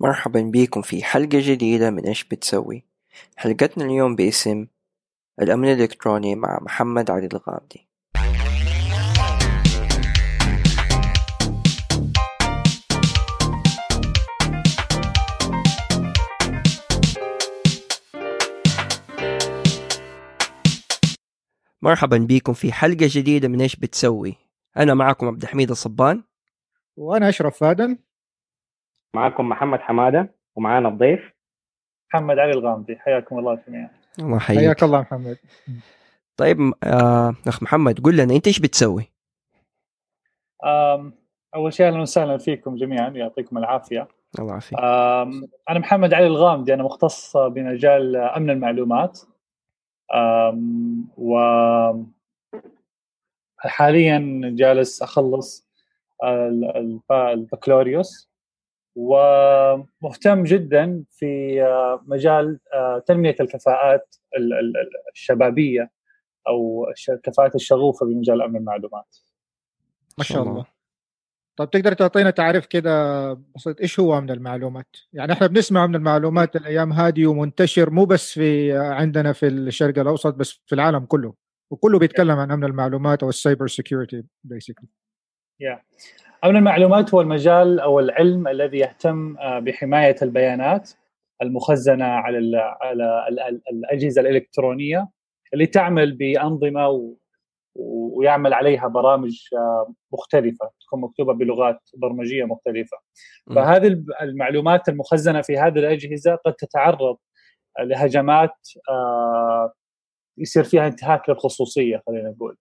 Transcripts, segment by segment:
مرحبا بيكم في حلقة جديدة من إيش بتسوي؟ حلقتنا اليوم باسم الأمن الإلكتروني مع محمد علي الغامدي. مرحبا بيكم في حلقة جديدة من إيش بتسوي. أنا معكم عبد الحميد الصبان. وأنا أشرف فادن معكم محمد حمادة ومعانا الضيف. محمد علي الغامدي حياكم الله جميعا. الله يحييك. حياك الله محمد. طيب آه أخ محمد قل لنا أنت إيش بتسوي؟ أول شيء أهلا وسهلا فيكم جميعا يعطيكم العافية. الله يعافيك. أنا محمد علي الغامدي أنا مختص بمجال أمن المعلومات. و حاليا جالس أخلص ال- الب- البكالوريوس. ومهتم جدا في آه، مجال آه، تنمية الكفاءات ال- ال- ال- الشبابية أو الكفاءات الشغوفة بمجال أمن المعلومات. ما شاء الله طيب تقدر تعطينا تعريف كده بسيط إيش هو أمن المعلومات؟ يعني إحنا بنسمع أمن المعلومات الأيام هذه ومنتشر مو بس في عندنا في الشرق الأوسط بس في العالم كله وكله بيتكلم عن أمن المعلومات أو ال cyber security basically امن المعلومات هو المجال أو العلم الذي يهتم آه، بحماية البيانات المخزنة على ال على ال- ال- الأجهزة الإلكترونية اللي تعمل بأنظمة و- ويعمل عليها برامج آه، مختلفة تكون مكتوبة بلغات برمجية مختلفة مم. فهذه المعلومات المخزنة في هذه الأجهزة قد تتعرض لهجمات آه، يصير فيها انتهاك للخصوصية خلينا نقول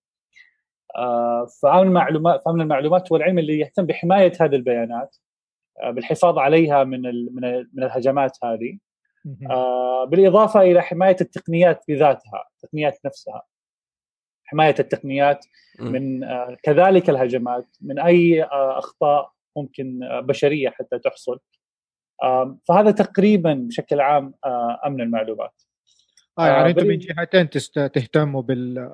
آه، فامن المعلومات فامن المعلومات هو العلم اللي يهتم بحماية هذه البيانات آه، بالحفاظ عليها من ال- من من الهجمات هذه. آه، بالإضافة إلى حماية التقنيات بذاتها التقنيات نفسها. حماية التقنيات. من كذلك الهجمات من أي أخطاء ممكن بشرية حتى تحصل. فهذا تقريبا بشكل عام أمن المعلومات. آه يعني أنتم من جهتين تست- تهتموا بال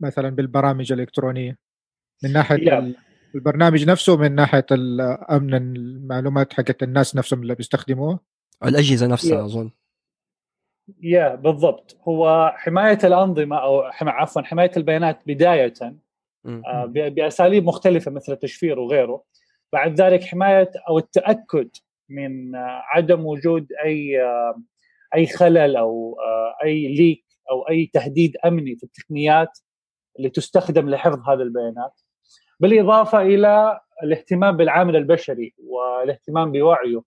مثلا بالبرامج الإلكترونية من ناحية Yeah. ال- البرنامج نفسه من ناحية امن المعلومات حقت الناس نفسهم اللي بيستخدموها الأجهزة نفسها يا. أظن يا بالضبط هو حماية الأنظمة أو حما عفوا حماية البيانات بداية. آه، ب- بأساليب مختلفة مثل التشفير وغيره بعد ذلك حماية أو التأكد من آه، عدم وجود أي آه، أي خلل أو آه، أي ليك أو أي تهديد أمني في التقنيات اللي تستخدم لحفظ هذه البيانات بالإضافة إلى الاهتمام بالعامل البشري والاهتمام بوعيه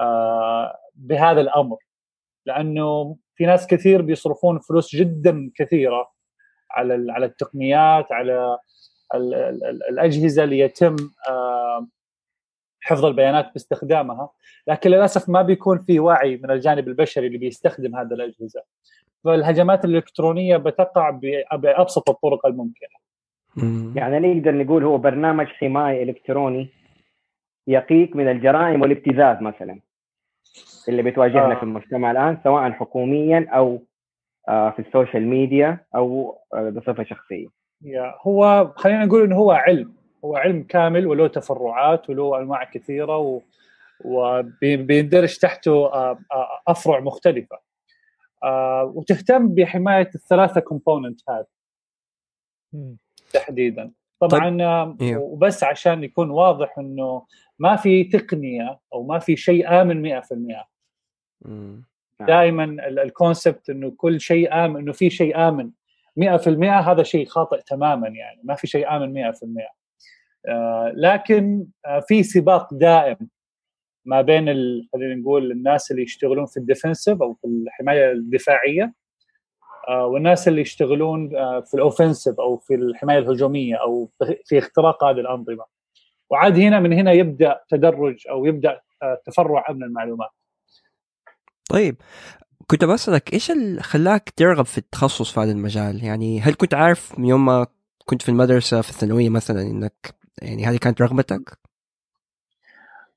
آه، بهذا الأمر. لأنه في ناس كثير بيصرفون فلوس جدا كثيرة على على التقنيات على ال- ال- ال- الأجهزة اللي يتم حفظ البيانات باستخدامها. لكن للأسف ما بيكون في وعي من الجانب البشري اللي بيستخدم هذه الأجهزة. فالهجمات الإلكترونية بتقع بأبسط الطرق الممكنة مم. يعني نقدر نقول هو برنامج حماية إلكتروني يقيك من الجرائم والابتزاز مثلا اللي بتواجهنا آه. في المجتمع الآن سواء حكوميا أو آه، في ال social media أو آه، بصفة شخصية يا هو خلينا نقول إنه هو علم هو علم كامل وله تفرعات وله أنواع كثيرة و وبيندرج تحته آه، أفرع مختلفة وتهتم بحماية الثلاثة component هذه تحديدا. طبعا آه، إيه. وبس عشان يكون واضح إنه ما في تقنية أو ما في شيء آمن 100% مم. دائما ال concept إنه كل شيء آمن إنه في شيء آمن 100% هذا شيء خاطئ تماما يعني ما في شيء آمن 100% آه لكن آه في سباق دائم ما بين خلينا نقول الناس اللي يشتغلون في ال defensive أو في الحماية الدفاعية آه والناس اللي يشتغلون آه في ال offensive أو في الحماية الهجومية أو في اختراق هذه الأنظمة. وعاد هنا من هنا يبدأ تدرج أو يبدأ آه تفرع أمن المعلومات. طيب كنت بسألك إيش اللي خلاك ترغب في التخصص في هذا المجال؟ يعني هل كنت عارف من يوم ما كنت في المدرسة في الثانوية مثلا إنك يعني هذه كانت رغبتك؟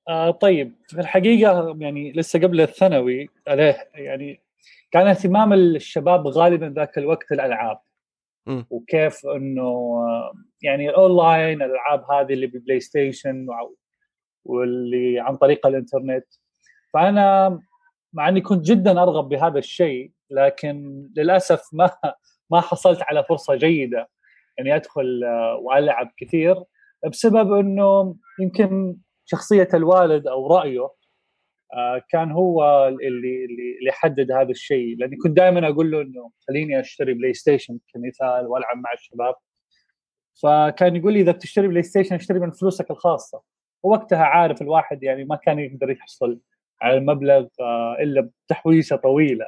آه طيب في الحقيقة يعني لسه قبل الثانوي عليه يعني كان اهتمام الشباب غالبا ذاك الوقت الألعاب. وكيف إنه آه، يعني الأونلاين الألعاب هذه اللي ب PlayStation واللي عن طريق الإنترنت فأنا مع إني كنت جدا أرغب بهذا الشيء لكن للأسف ما ما حصلت على فرصة جيدة إني أدخل آه، وألعب كثير بسبب إنه يمكن شخصية الوالد أو رأيه آه، كان هو اللي اللي اللي حدد هذا الشيء. لأني كنت دائما أقول له إنه خليني أشتري PlayStation كمثال وألعب مع الشباب. فكان يقول لي إذا بتشتري PlayStation اشتري من فلوسك الخاصة. ووقتها عارف الواحد يعني ما كان يقدر يحصل على المبلغ آه، إلا بتحويشة طويلة.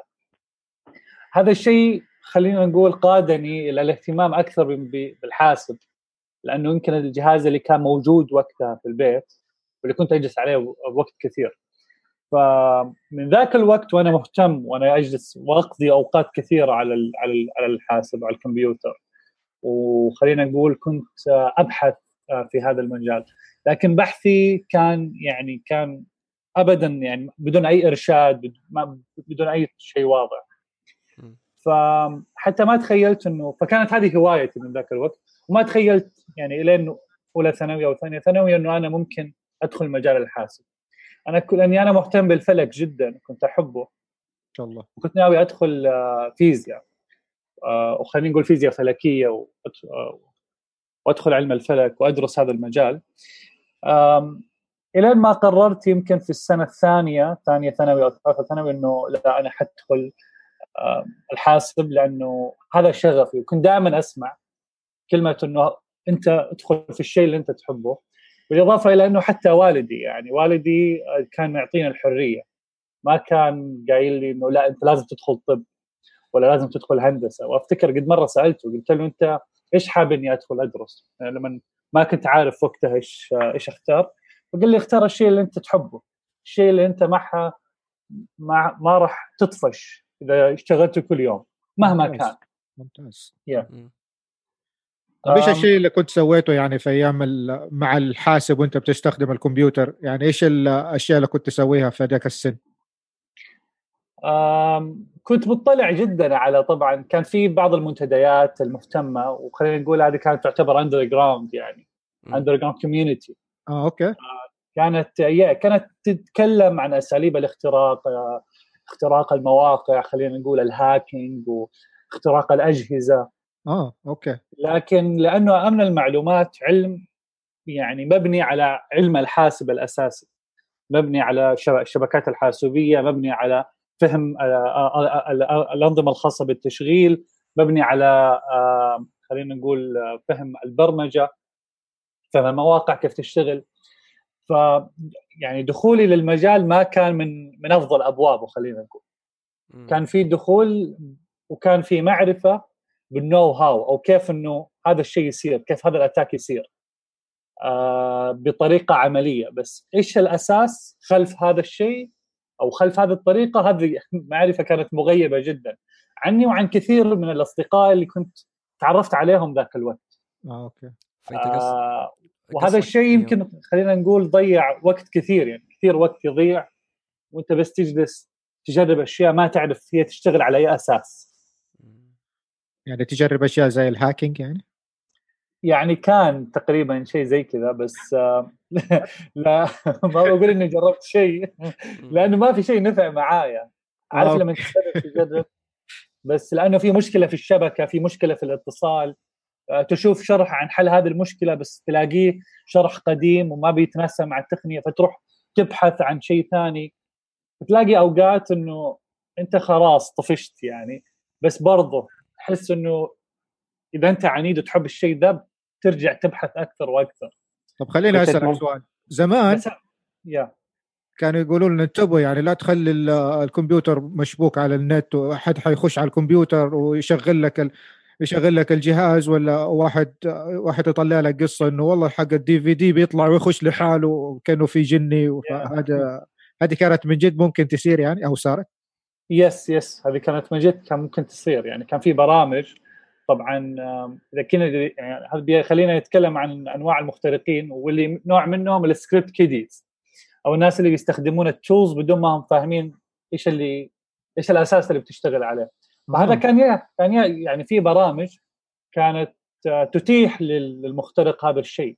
هذا الشيء خلينا نقول قادني إلى الاهتمام أكثر بالحاسب. لأنه يمكن الجهاز اللي كان موجود وقتها في البيت واللي كنت أجلس عليه وقت كثير. فمن ذاك الوقت وأنا مهتم وأنا أجلس وأقضي أوقات كثيرة على على على الحاسب على الكمبيوتر. وخلينا نقول كنت أبحث في هذا المجال. لكن بحثي كان يعني كان ابدا يعني بدون أي إرشاد بدون أي شيء واضح. فحتى ما تخيلت إنه فكانت هذه هوايتي من ذاك الوقت. وما تخيلت يعني إلين أولى ثانوي أو ثانية ثانوي إنه أنا ممكن أدخل مجال الحاسب. أنا لأني أنا مهتم بالفلك جدا كنت أحبه. إن شاء الله. وكنت ناوي أدخل آه، فيزياء. آه، وخلينا نقول فيزياء فلكية آه، وأدخل علم الفلك وأدرس هذا المجال. الين ما قررت يمكن في السنة الثانية ثانية ثانوي أو ثالثة ثانوي إنه لا أنا حدخل الحاسب لأنه هذا شغفي وكنت دائما أسمع كلمة إنه أنت ادخل في الشيء اللي أنت تحبه. بالإضافة إلى إنه حتى والدي يعني والدي كان يعطيني الحرية ما كان قايل لي إنه لا أنت لازم تدخل طب ولا لازم تدخل هندسة وأفتكر قد مرة سألته قلت له أنت إيش حاب اني أدخل أدرس؟ يعني لما ما كنت عارف وقتها إيش إيش أختار فقال لي اختار الشيء اللي أنت تحبه الشيء اللي أنت معها ما ما راح تطفش إذا اشتغلته كل يوم مهما ممتاز. كان ممتاز yeah. طيب إيش الشيء اللي كنت سويته يعني في أيام مع الحاسب وأنت بتستخدم الكمبيوتر؟ يعني إيش الأشياء اللي كنت تسويها في ذاك السن؟ كنت مطلع جدا على طبعا كان في بعض المنتديات المهتمة وخلينا نقول هذه كانت تعتبر underground يعني underground community آه okay. آه كانت كانت تتكلم عن أساليب الاختراق آه، اختراق المواقع خلينا نقول ال hacking واختراق الأجهزة. آه okay. لكن لأنه أمن المعلومات علم يعني مبني على علم الحاسب الأساسي مبني على الشبكات الحاسوبية مبني على فهم آه، آه، آه، الأنظمة الخاصة بالتشغيل مبني على خلينا نقول فهم البرمجة فهم المواقع كيف تشتغل. ف يعني دخولي للمجال ما كان من من أفضل أبوابه خلينا نقول. كان في دخول وكان في معرفة بالنو هاو أو كيف إنه هذا الشيء يصير كيف هذا الاتاك يصير. آه بطريقة عملية. بس إيش الأساس خلف هذا الشيء؟ أو خلف هذه الطريقة؟ هذه معرفة كانت مغيبة جدا عني وعن كثير من الأصدقاء اللي كنت تعرفت عليهم ذاك الوقت. آه أوكي. آه وهذا الشيء يمكن خلينا نقول ضيع وقت كثير يعني كثير وقت يضيع. وأنت بس تجلس تجرب أشياء ما تعرف هي تشتغل على أي أساس. يعني تجرب أشياء زي الهاكينج يعني؟ يعني كان تقريبا شيء زي كذا بس آه، لا ما بقول إني جربت شيء لأنه ما في شيء نفع معايا. عارف لما تجرب؟ بس لأنه في مشكلة في الشبكة في مشكلة في الاتصال. آه، تشوف شرح عن حل هذه المشكلة بس تلاقيه شرح قديم وما بيتناسب مع التقنية فتروح تبحث عن شيء ثاني. تلاقي أوقات إنه أنت خلاص طفشت يعني. بس برضه تحس إنه إذا أنت عنيد وتحب الشيء ذا ترجع تبحث أكثر وأكثر. طب خليني أسألك سؤال. زمان يا. كانوا يقولون لنا انتبهوا يعني لا تخلي الكمبيوتر مشبوك على النت وأحد حيخش على الكمبيوتر ويشغل لك ال... يشغل لك الجهاز ولا واحد واحد يطلع لك قصة إنه والله حق الدي في دي بيطلع ويخش لحاله كانه في جني هذا هذه كانت من جد ممكن تصير يعني أو صارت؟ yes yes هذه كانت من جد كان ممكن تصير يعني. كان في برامج طبعا إذا كنا يعني هذا خلينا نتكلم عن أنواع المخترقين واللي نوع منهم ال script kiddies أو الناس اللي بيستخدمون ال tools بدون ما هم فاهمين إيش اللي إيش الأساس اللي بتشتغل عليه. فهذا كان كان يعني في برامج كانت آه، تتيح للمخترق هذا الشيء.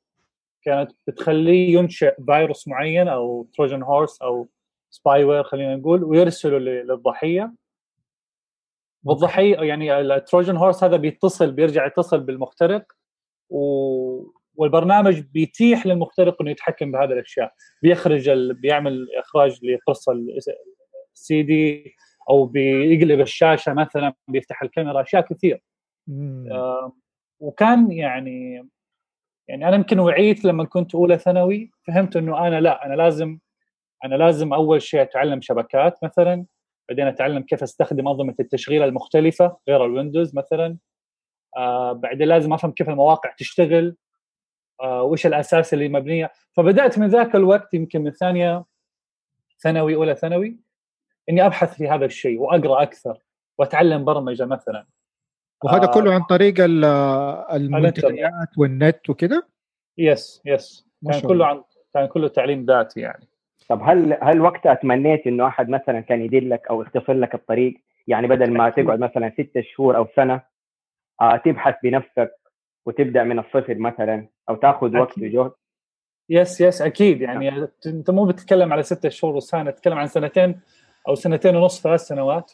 كانت بتخليه ينشئ فيروس معين أو trojan horse أو spyware خلينا نقول ويرسلوا للضحية. والضحية يعني ال trojan horse هذا بيتصل بيرجع يتصل بالمخترق و... والبرنامج بيتيح للمخترق إنه يتحكم بهذه الأشياء. بيخرج ال... بيعمل إخراج لقصة السي دي أو بيقلب الشاشة مثلا بيفتح الكاميرا أشياء كثير. آه وكان يعني يعني أنا يمكن وعيت لما كنت أولى ثانوي فهمت إنه أنا لا أنا لازم أنا لازم أول شيء أتعلم شبكات مثلا بعدين أتعلم كيف أستخدم أنظمة التشغيل المختلفة غير الويندوز مثلا. آه بعدين لازم أفهم كيف المواقع تشتغل. آه وإيش الأساس اللي مبنية. فبدأت من ذاك الوقت يمكن من ثانية ثانوي أولى ثانوي إني أبحث في هذا الشيء وأقرأ أكثر وأتعلم برمجة مثلا. وهذا آه. كله عن طريق المنتديات والنت وكذا؟ yes yes كان كله عن كان كله تعليم ذاتي يعني. طب هل هل وقتها تمنيت إنه أحد مثلا كان يدلك أو يختصر لك الطريق؟ يعني بدل ما تقعد مثلا ستة شهور أو سنة آه تبحث بنفسك وتبدأ من الصفر مثلا أو تأخذ وقت وجهد yes yes أكيد. يعني نعم. أنت مو بتتكلم على ستة شهور وسنة تتكلم عن سنتين أو سنتين ونص ثلاث سنوات.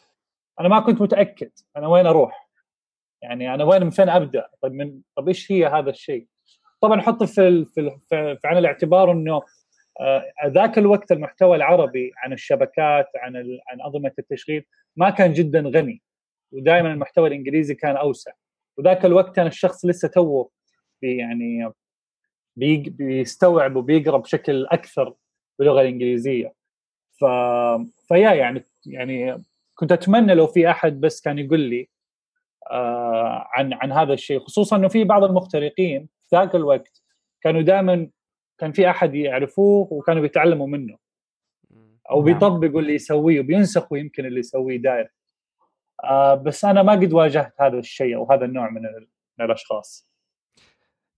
أنا ما كنت متأكد أنا وين أروح. يعني أنا وين من فين أبدأ؟ طيب من طيب إيش هي هذا الشيء؟ طبعا حط في في, في عين الاعتبار إنه ذاك الوقت المحتوى العربي عن الشبكات عن عن أنظمة التشغيل ما كان جدا غني ودائما المحتوى الإنجليزي كان أوسع. وذاك الوقت كان الشخص لسه توه يعني بيستوعب وبيقرأ بشكل أكثر باللغة الإنجليزية. ف فيا يعني يعني كنت أتمنى لو في أحد بس كان يقول لي آه عن عن هذا الشيء خصوصا إنه في بعض المخترقين في ذاك الوقت كانوا دائما كان في أحد يعرفوه وكانوا بيتعلموا منه. أو نعم. بيطبقوا اللي يسويه وبينسخوا يمكن اللي يسويه داير آه بس أنا ما قد واجهت هذا الشيء أو هذا النوع من, من الأشخاص.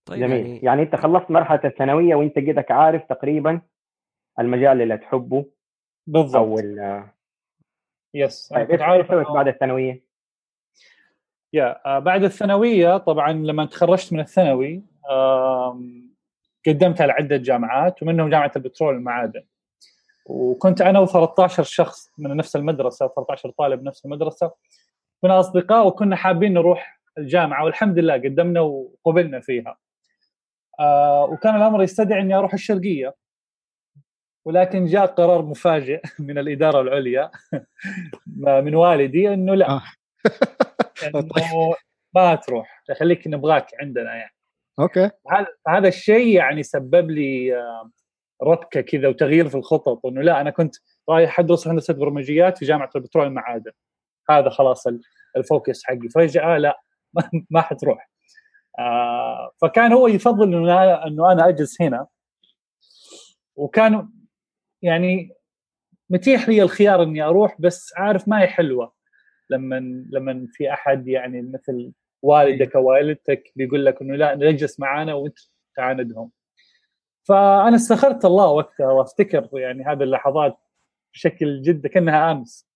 طيب جميل. يعني... يعني أنت خلصت مرحلة الثانوية وأنت قدك عارف تقريبا المجال اللي تحبه بالضبط. أو ال يس طيب إيش عارف بعد الثانوية؟ يا آه بعد الثانوية طبعا لما تخرجت من الثانوي على عده جامعات ومنهم جامعة البترول والمعادن وكنت أنا و13 شخص من نفس المدرسة 13 طالب نفس المدرسة كنا أصدقاء وكنا حابين نروح الجامعة والحمد لله قدمنا وقبلنا فيها. آه وكان الأمر يستدعي إني أروح الشرقية. ولكن جاء قرار مفاجئ من الإدارة العليا من والدي إنه لا. آه. إنه ما تروح. خليك نبغاك عندنا يعني. أوكي. هذا هذا الشيء يعني سبب لي آه، ربكة كذا وتغيير في الخطط إنه لا أنا كنت رايح أدرس هندسة برمجيات في جامعة البترول المعادن. هذا خلاص الفوكس حقي. فجأة لا ما حتروح. آه فكان هو يفضل إنه إنه أنا أجلس هنا. وكان يعني متيح لي الخيار إني أروح بس عارف ما هي حلوة. لما لما في أحد يعني مثل والدك أو والدتك بيقول لك إنه لا نجلس معانا وأنت تعاندهم. فأنا استخرت الله وقتها وأفتكر يعني هذه اللحظات بشكل جدا كأنها آمس.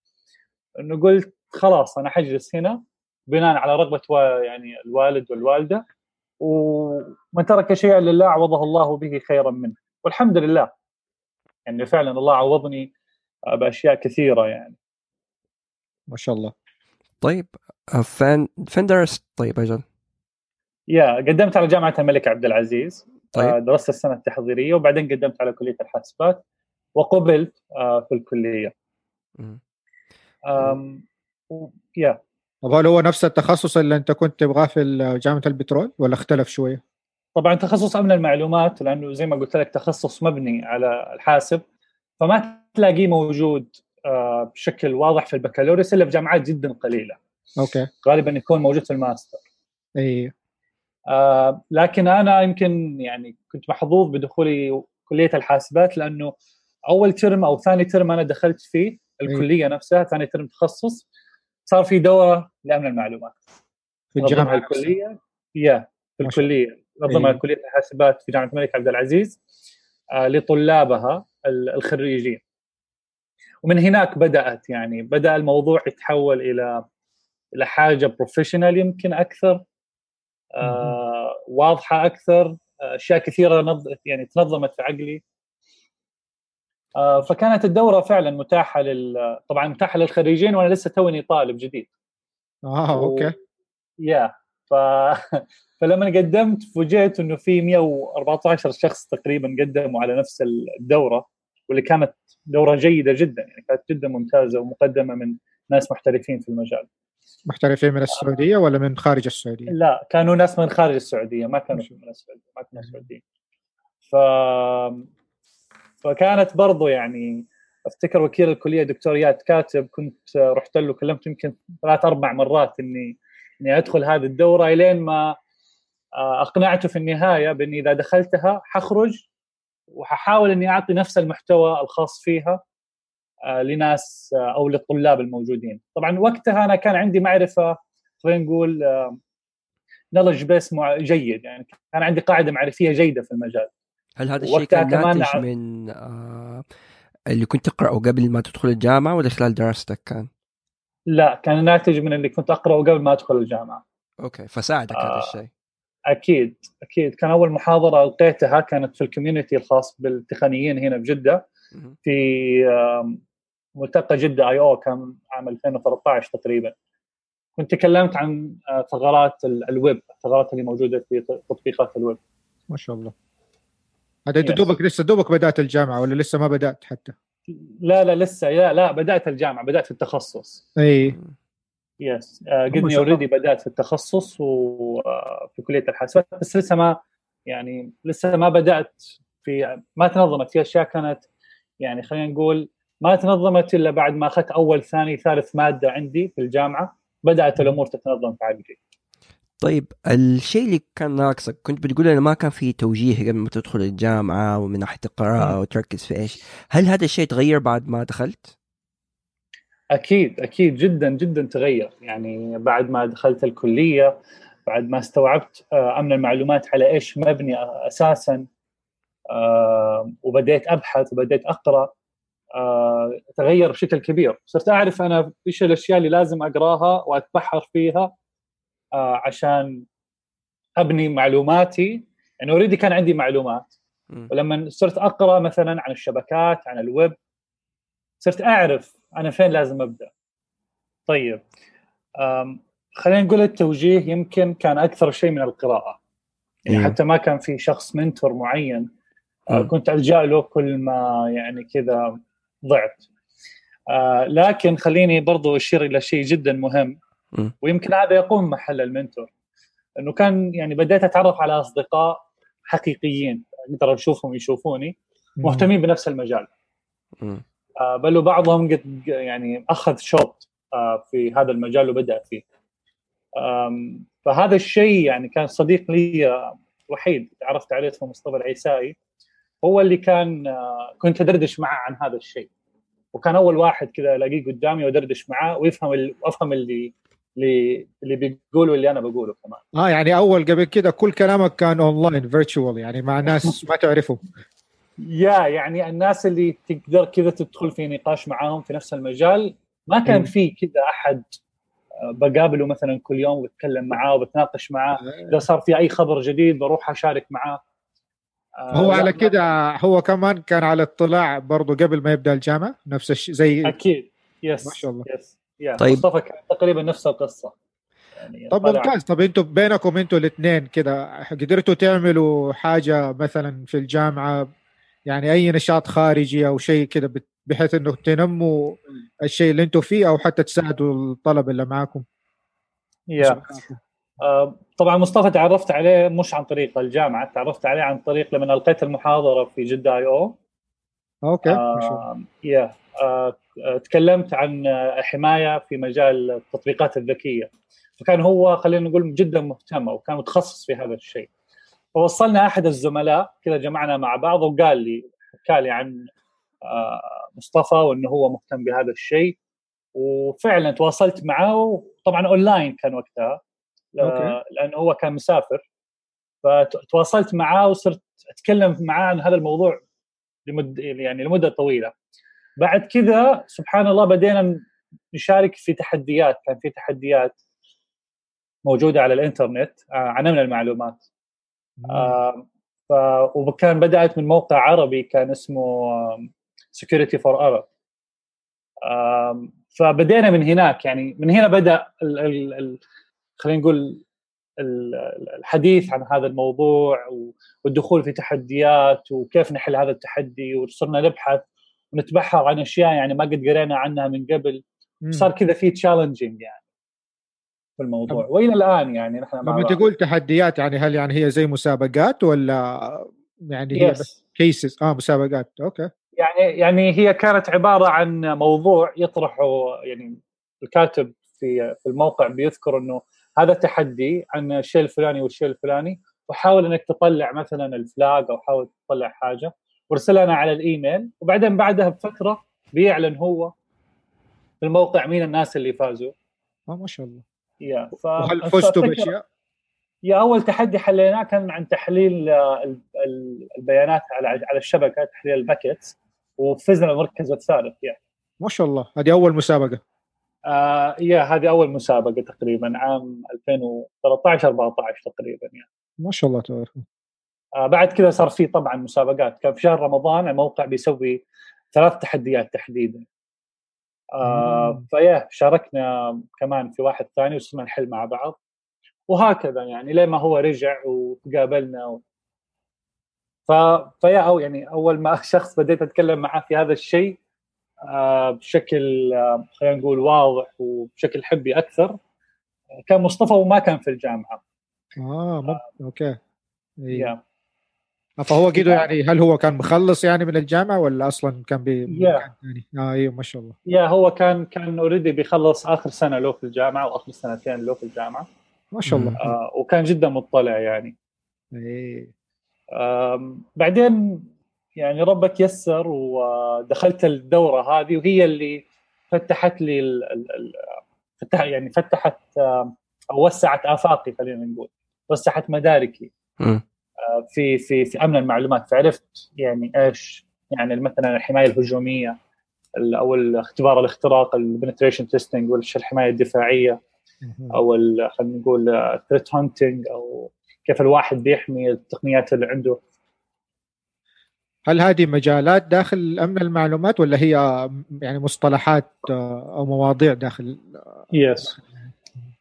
إنه قلت خلاص أنا حجلس هنا بناء على رغبة يعني الوالد والوالدة ومن ترك شيئا لله عوضه الله به خيرا منه. والحمد لله. يعني فعلا الله عوضني بأشياء كثيرة يعني. ما شاء الله. طيب فين فين درست طيب أجل؟ يا قدمت على جامعة الملك عبد العزيز طيب. آه، درست السنة التحضيرية وبعدين قدمت على كلية الحاسبات وقبلت آه، في الكلية. أم يا طب هل هو نفس التخصص اللي أنت كنت تبغاه في جامعة البترول ولا اختلف شوية؟ طبعا تخصص أمن المعلومات لأنه زي ما قلت لك تخصص مبني على الحاسب فما تلاقيه موجود آه، بشكل واضح في البكالوريوس إلا في جامعات جدا قليلة. okay. غالبا يكون موجود في الماستر. إي. آه لكن أنا يمكن يعني كنت محظوظ بدخولي كلية الحاسبات لأنه أول ترم أو ثاني ترم أنا دخلت فيه الكلية نفسها ثاني ترم تخصص صار في دورة لأمن المعلومات. في الجامعة الكلية yeah في الكلية. نظمها كلية الحاسبات في جامعة الملك عبد العزيز آه لطلابها الخريجين. ومن هناك بدأت يعني بدأ الموضوع يتحول إلى إلى حاجة professional يمكن أكثر آه واضحة أكثر أشياء كثيرة نض... يعني تنظمت في عقلي. آه، فكانت الدورة فعلا متاحة لل طبعا متاحة للخريجين وأنا لسه توني طالب جديد. آه okay. و... yeah ف... فلما قدمت فوجئت إنه في 114 شخص تقريبا قدموا على نفس الدورة. واللي كانت دورة جيدة جدا يعني كانت جدا ممتازة ومقدمة من ناس محترفين في المجال. محترفين من السعودية ولا من خارج السعودية؟ لا كانوا ناس من خارج السعودية ما كانوا من السعودية ما كانوا سعوديين. ف فكانت برضو يعني أفتكر وكيل الكلية دكتور ياد كاتب كنت رحت له كلمت يمكن ثلاث أربع مرات إني إني أدخل هذه الدورة إلين ما آه، أقنعته في النهاية بإني إذا دخلتها حخرج وححاول إني أعطي نفس المحتوى الخاص فيها آه، لناس آه، أو للطلاب الموجودين. طبعا وقتها أنا كان عندي معرفة خلينا نقول نولج بيس جيد يعني كان عندي قاعدة معرفية جيدة في المجال. هل هذا الشيء كان ناتج من آه اللي كنت تقرأه قبل ما تدخل الجامعة ولا خلال دراستك كان؟ لا كان ناتج من اللي كنت أقرأه قبل ما أدخل الجامعة. okay فساعدك آه. هذا الشيء. أكيد أكيد. كان أول محاضرة ألقيتها كانت في ال community الخاص بالتقنيين هنا بجده في ملتقى جدة IO كان عام 2013 تقريبا. كنت تكلمت عن آه، ثغرات الويب الثغرات اللي موجودة في تطبيقات الويب. ما شاء الله. هذا انت دوبك لسه دوبك بدأت الجامعة ولا لسه ما بدأت حتى؟ لا لا لسه لا لا بدأت الجامعة بدأت في التخصص اي yes قدني already بدأت في التخصص وفي آه، كلية الحاسبات بس لسه ما يعني لسه ما بدأت في ما تنظمت في أشياء كانت يعني خلينا نقول ما تنظمت إلا بعد ما أخذت أول ثاني ثالث مادة عندي في الجامعة بدأت الأمور تتنظم في عقلي طيب الشيء اللي كان ناقصك كنت بتقول إنه ما كان في توجيه قبل ما تدخل الجامعة ومن ناحيه القراءه وتركز في إيش هل هذا الشيء تغير بعد ما دخلت؟ أكيد أكيد جدا جدا تغير. يعني بعد ما دخلت الكلية بعد ما استوعبت آه، أمن المعلومات على إيش مبني أساسا آه، وبديت أبحث وبديت أقرأ آه، تغير بشكل كبير. صرت أعرف أنا إيش الأشياء اللي لازم أقراها وأتبحر فيها عشان أبني معلوماتي. يعني already كان عندي معلومات. ولما صرت أقرأ مثلا عن الشبكات عن الويب صرت أعرف أنا فين لازم أبدأ؟ طيب خلينا نقول التوجيه يمكن كان أكثر شيء من القراءة. يعني حتى ما كان في شخص منتور معين آه، كنت ألجأ له كل ما يعني كذا ضعت. آه لكن خليني برضو أشير إلى شيء جدا مهم. ويمكن هذا يقوم محل المنتور. إنه كان يعني بديت أتعرف على أصدقاء حقيقيين أقدر أشوفهم يشوفوني مهتمين بنفس المجال. بل وبعضهم قد يعني أخذ شوط آه في هذا المجال وبدأ فيه. فهذا الشيء يعني كان صديق لي وحيد تعرفت عليه اسمه مصطفى العيسائي. هو اللي كان آه، كنت أدردش معه عن هذا الشيء. وكان أول واحد كذا ألاقيه قدامي وأدردش معاه ويفهم وأفهم اللي اللي اللي بيقولوا اللي أنا بقوله كمان. آه يعني أول قبل كده كل كلامك كان online virtual يعني مع ناس ما تعرفهم. yeah يعني الناس اللي تقدر كذا تدخل في نقاش معاهم في نفس المجال. ما كان في كذا أحد آه، بقابله مثلا كل يوم وبتكلم معاه وبتناقش معاه. آه. إذا صار في أي خبر جديد بروح أشارك معاه. آه، هو على كده هو كمان كان على اطلاع برضه قبل ما يبدأ الجامعة نفس الشيء زي أكيد. yes ما شاء الله. yes طيب. مصطفى كان تقريبا نفس القصة. يعني طب ممتاز. طب أنتوا بينكم أنتوا الاثنين كده قدرتوا تعملوا حاجة مثلا في الجامعة يعني أي نشاط خارجي أو شيء كده بحيث إنه تنموا الشيء اللي أنتوا فيه أو حتى تساعدوا الطلبة اللي معاكم. يا. آه، طبعا مصطفى تعرفت عليه مش عن طريق الجامعة تعرفت عليه عن طريق لما ألقيت المحاضرة في جدة آي أو. okay آه yeah. آه تكلمت عن حماية في مجال التطبيقات الذكية. فكان هو خلينا نقول جدا مهتم وكان متخصص في هذا الشيء. فوصلنا أحد الزملاء كذا جمعنا مع بعض وقال لي حكى لي عن آه مصطفى وإنه هو مهتم بهذا الشيء. وفعلا تواصلت معه طبعا أونلاين كان وقتها. لأنه هو كان مسافر. فتواصلت معاه وصرت أتكلم معاه عن هذا الموضوع لمد يعني لمدة طويلة. بعد كذا سبحان الله بدينا نشارك في تحديات. كان في تحديات موجودة على الإنترنت آه، عن المعلومات. ف... وكان بدأت من موقع عربي كان اسمه Security4Arabs فبدينا من هناك. يعني من هنا بدأ خلينا نقول الحديث عن هذا الموضوع والدخول في تحديات وكيف نحل هذا التحدي وصرنا نبحث ونتبحر عن أشياء يعني ما قد قرينا عنها من قبل. صار كذا في challenging يعني. في الموضوع. وإلى الآن يعني نحن لما تقول تحديات يعني هل يعني هي زي مسابقات ولا يعني هي بس cases آه مسابقات. okay. يعني يعني هي كانت عبارة عن موضوع يطرحه يعني الكاتب في في الموقع بيذكر إنه هذا تحدي عن الشيء الفلاني والشيء الفلاني وحاول إنك تطلع مثلا الفلاج أو حاول تطلع حاجة. وارسلها لنا على الإيميل. وبعدين بعدها بفترة بيعلن هو في الموقع مين الناس اللي فازوا. آه ما شاء الله. يا ف... وهل فزتوا بأشياء؟ يا أول تحدي حليناه كان عن تحليل البيانات على على الشبكة تحليل الباكيتس وفزنا المركز الثالث. يعني ما شاء الله. هذه أول مسابقة. آه يا هذه أول مسابقة تقريبا عام 2013 14 تقريبا يعني ما شاء الله تبارك آه بعد كذا صار في طبعا مسابقات. كان في شهر رمضان الموقع بيسوي ثلاث تحديات تحديدا. آه فيا شاركنا كمان في واحد ثاني وصرنا نحل مع بعض وهكذا يعني لين ما هو رجع وتقابلنا و... ف... ف yeah أو يعني أول ما شخص بديت أتكلم معاه في هذا الشيء آه بشكل آه خلينا نقول واضح وبشكل حبي أكثر كان مصطفى وما كان في الجامعة آه. okay إيه. فهو قدو يعني هل هو كان مخلص يعني من الجامعة ولا أصلا كان بمكان ثاني؟ آه أيوه ما شاء الله. yeah هو كان كان already بيخلص آخر سنة له في الجامعة وآخر سنتين له في الجامعة. ما شاء الله. آه وكان جدا مطلع يعني. إيه. بعدين يعني ربك يسر ودخلت الدورة هذه وهي اللي فتحت لي ال ال فتح يعني فتحت أو وسعت آفاقي خلينا نقول. وسعت مداركي. في في في أمن المعلومات. فعرفت يعني إيش يعني مثلا الحماية الهجومية أو الاختبار الاختراق ال penetration testing والحمايه الدفاعية أو خلينا نقول threat hunting أو كيف الواحد بيحمي التقنيات اللي عنده. هل هذه مجالات داخل أمن المعلومات ولا هي يعني مصطلحات أو مواضيع داخل yes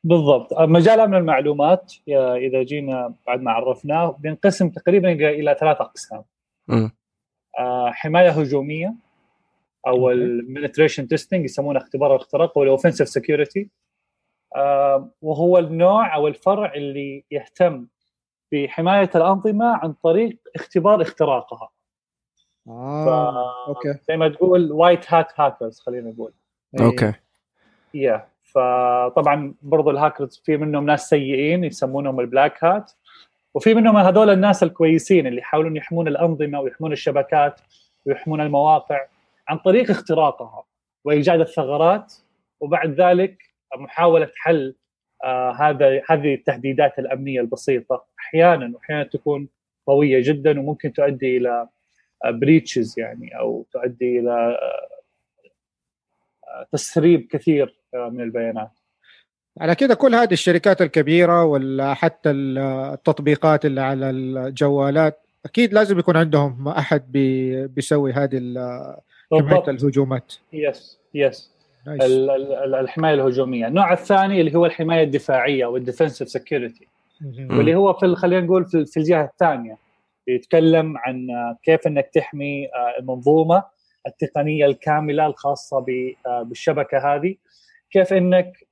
بالضبط. مجال أمن المعلومات إذا جينا بعد ما عرفناه بينقسم تقريبا إلى ثلاث أقسام. آه، حماية هجومية أو ال penetration testing يسمونه اختبار الاختراق أو ال offensive security وهو النوع أو الفرع اللي يهتم بحماية الأنظمة عن طريق اختبار اختراقها. آه okay. زي ما تقول white hat hackers خلينا نقول. okay. yeah فطبعا برضو الهاكرز في منهم ناس سيئين يسمونهم ال black hat وفي منهم هذول الناس الكويسين اللي يحاولون يحمون الأنظمة ويحمون الشبكات ويحمون المواقع عن طريق اختراقها وإيجاد الثغرات وبعد ذلك محاولة حل آه هذا هذه التهديدات الأمنية البسيطة. أحيانا واحيانا تكون قوية جدا وممكن تؤدي إلى breaches يعني أو تؤدي إلى تسريب كثير من البيانات. على كده كل هذه الشركات الكبيرة ولا حتى التطبيقات اللي على الجوالات أكيد لازم يكون عندهم أحد بي بيسوي هذه حماية الهجومات. yes yes الحماية الهجومية. النوع الثاني اللي هو الحماية الدفاعية وال defensive security واللي هو في خلينا نقول في الجهة الثانية يتكلم عن كيف إنك تحمي المنظومة التقنية الكاملة الخاصة بالشبكة هذه. كيف إنك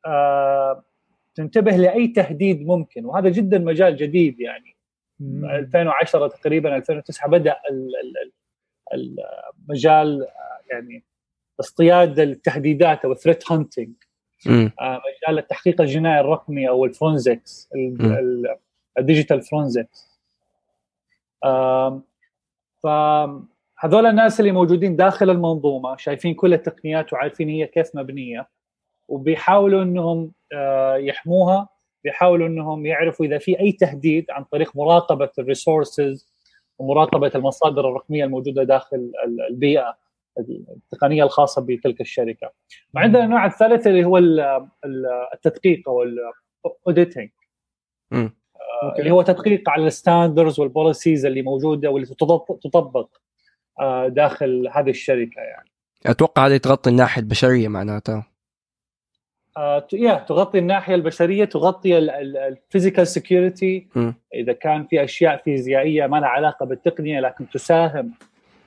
تنتبه لأي تهديد ممكن. وهذا جدا مجال جديد يعني. 2010 تقريبا 2009 بدأ المجال يعني اصطياد التهديدات أو ال threat hunting مجال التحقيق الجنائي الرقمي أو ال forensics ال digital forensics فهذول الناس اللي موجودين داخل المنظومة شايفين كل التقنيات وعارفين هي كيف مبنية. وبيحاولوا إنهم يحموها بيحاولوا إنهم يعرفوا إذا في أي تهديد عن طريق مراقبة ال resources ومراقبة المصادر الرقمية الموجودة داخل البيئة التقنية الخاصة بتلك الشركة. وعندنا النوع الثالث اللي هو التدقيق أو ال auditing اللي هو تدقيق على ال standards وال policies اللي موجودة واللي تطبق آه، داخل هذه الشركة يعني. أتوقع هذه تغطي الناحية البشرية معناتها. آه، تغطي الناحية البشرية تغطي ال physical security إذا كان في أشياء فيزيائية ما لها علاقة بالتقنية لكن تساهم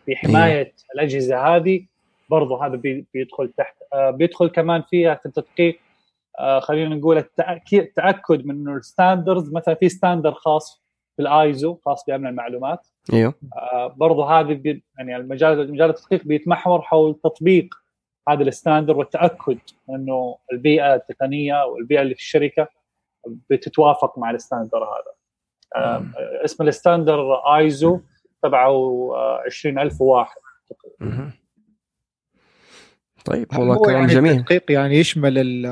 في حماية الأجهزة هذه برضه هذا بيدخل تحت. آه، بيدخل كمان فيها في التدقيق آه، خلينا نقول التأكد من إنه ال standards مثلا في standard خاص في الايزو خاص بأمن المعلومات. أيوه. برضه هذه يعني المجال مجال التدقيق بيتمحور حول تطبيق هذا ال standard والتأكد أنه البيئة التقنية والبيئة اللي في الشركة بتتوافق مع ال standard هذا. اسم ال standard ISO تبعه 20001 طيب والله كلام يعني جميل. التدقيق يعني يشمل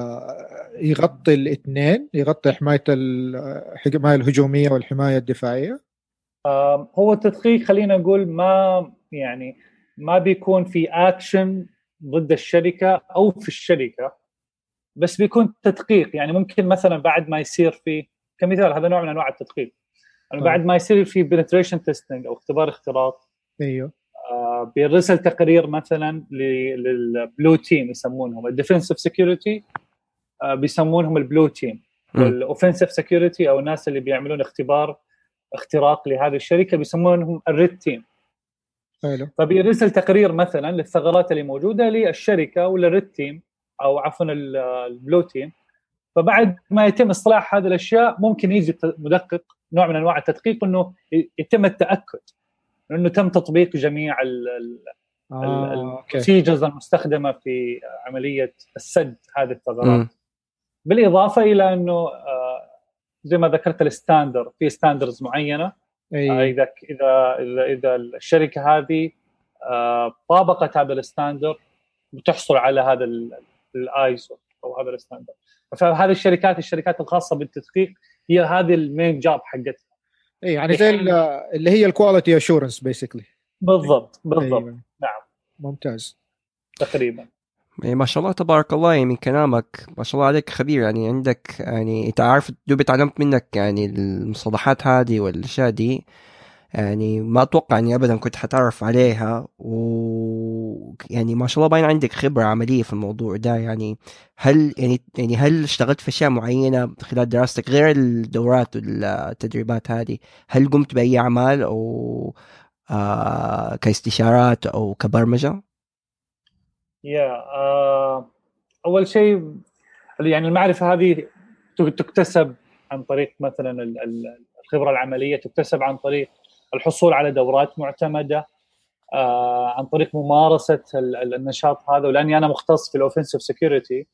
يغطي الاثنين يغطي حماية الحمايه الهجومية والحماية الدفاعية؟ هو التدقيق خلينا نقول ما يعني ما بيكون في اكشن ضد الشركة أو في الشركة بس بيكون تدقيق. يعني ممكن مثلا بعد ما يصير في كمثال هذا نوع من أنواع التدقيق. يعني بعد ما يصير في penetration testing أو اختبار اختراق أيوه. آه بيرسل تقرير مثلا لل blue team يسمونهم. ال defensive security آه بيسمونهم ال blue team وال offensive security أو الناس اللي بيعملون اختبار اختراق لهذه الشركة بيسمونهم ال red team حلو. فبيرسل تقرير مثلا للثغرات اللي موجودة للشركة ولل red team أو عفوا ال blue team فبعد ما يتم إصلاح هذه الأشياء ممكن يجي مدقق نوع من أنواع التدقيق إنه يتم التأكد إنه تم تطبيق جميع ال procedures آه، المستخدمة في عملية السد هذه الثغرات. بالإضافة إلى إنه آه، زي ما ذكرت ال standard في standards معينة. أي. إذا إذا إذا إذا الشركة هذه آه، طابقت هذا ال standard بتحصل على هذا الآيزو أو هذا ال standard. فهذه الشركات الشركات الخاصة بالتدقيق هي هذه ال main job حقتها. إي يعني زي اللي هي ال quality assurance basically بالضبط بالضبط. أيوة. نعم. ممتاز. تقريبا. يعني ما شاء الله تبارك الله يعني من كلامك ما شاء الله عليك خبير. يعني عندك يعني إنت عارف دوبي تعلمت منك يعني المصطلحات هذه والأشياء دي. يعني ما أتوقع إني ابدا كنت حتعرف عليها. و يعني ما شاء الله باين عندك خبرة عملية في الموضوع ده. يعني هل يعني يعني هل اشتغلت في أشياء معينة خلال دراستك غير الدورات والتدريبات هذه؟ هل قمت بأي أعمال أو آه كاستشارات أو كبرمجة؟ يا uh, أول شيء يعني المعرفة هذه تكتسب عن طريق مثلا الخبرة العملية تكتسب عن طريق الحصول على دورات معتمدة آه عن طريق ممارسة النشاط هذا. ولأني أنا مختص في ال offensive security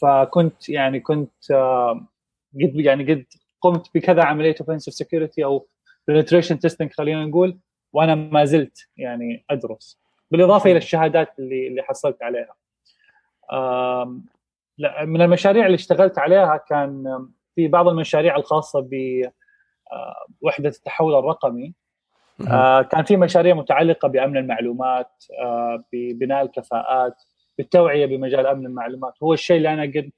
فكنت يعني كنت آه قد يعني قد قمت بكذا عملية offensive security أو penetration testing خلينا نقول وأنا ما زلت يعني أدرس. بالإضافة إلى الشهادات اللي اللي حصلت عليها. لا من المشاريع اللي اشتغلت عليها كان في بعض المشاريع الخاصة بوحده التحول الرقمي. آه، كان في مشاريع متعلقة بأمن المعلومات آه، ببناء الكفاءات بالتوعية بمجال أمن المعلومات. هو الشيء اللي أنا قد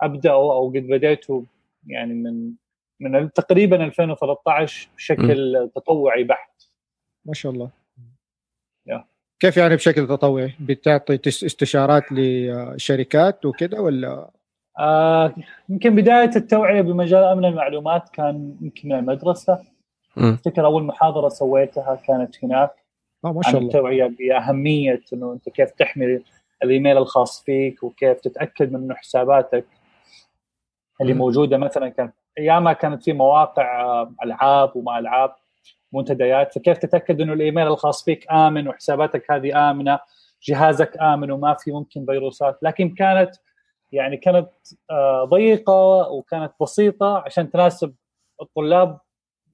أبدأه أو قد بديته يعني من من تقريبا 2013 بشكل تطوعي بحت. ما شاء الله. كيف يعني بشكل تطوعي؟ بتعطي استشارات لشركات وكذا ولا؟ آه يمكن بداية التوعية بمجال أمن المعلومات كان يمكن من المدرسة. أفتكر أول محاضرة سويتها كانت هناك. آه ما شاء الله. التوعية بأهمية إنه أنت كيف تحمي الإيميل الخاص فيك وكيف تتأكد من إنه حساباتك اللي م. موجودة مثلا كان أيامها كانت في مواقع آه، ألعاب وما ألعاب. منتديات فكيف تتأكد إنه الإيميل الخاص فيك آمن وحساباتك هذه آمنة جهازك آمن وما في ممكن فيروسات؟ لكن كانت يعني كانت آه، ضيقة وكانت بسيطة عشان تناسب الطلاب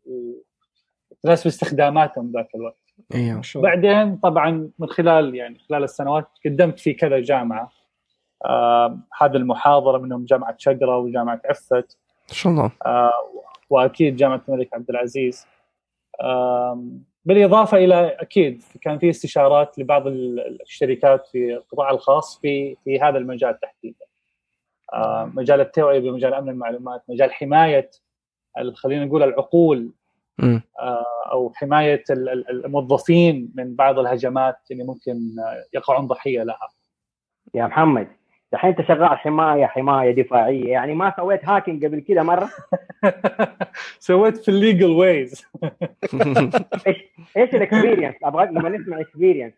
وتناسب استخداماتهم ذاك الوقت. أيوه بعدين طبعا من خلال يعني خلال السنوات قدمت في كذا جامعة آه هذه المحاضرة منهم جامعة شقرة وجامعة عفت. ان شاء الله. آه وأكيد جامعة الملك عبد العزيز. بالإضافة إلى أكيد كان في استشارات لبعض الشركات في القطاع الخاص في في هذا المجال تحديدا. مجال التوعية بمجال أمن المعلومات، مجال حماية خلينا نقول العقول أو حماية الموظفين من بعض الهجمات اللي ممكن يقعون ضحية لها يا محمد دحين انت شغال حماية حماية دفاعية. يعني ما سويت hacking قبل كذا مرة؟ سويت في ال legal ways إيش إيش ال experience أبغى لما نسمع experience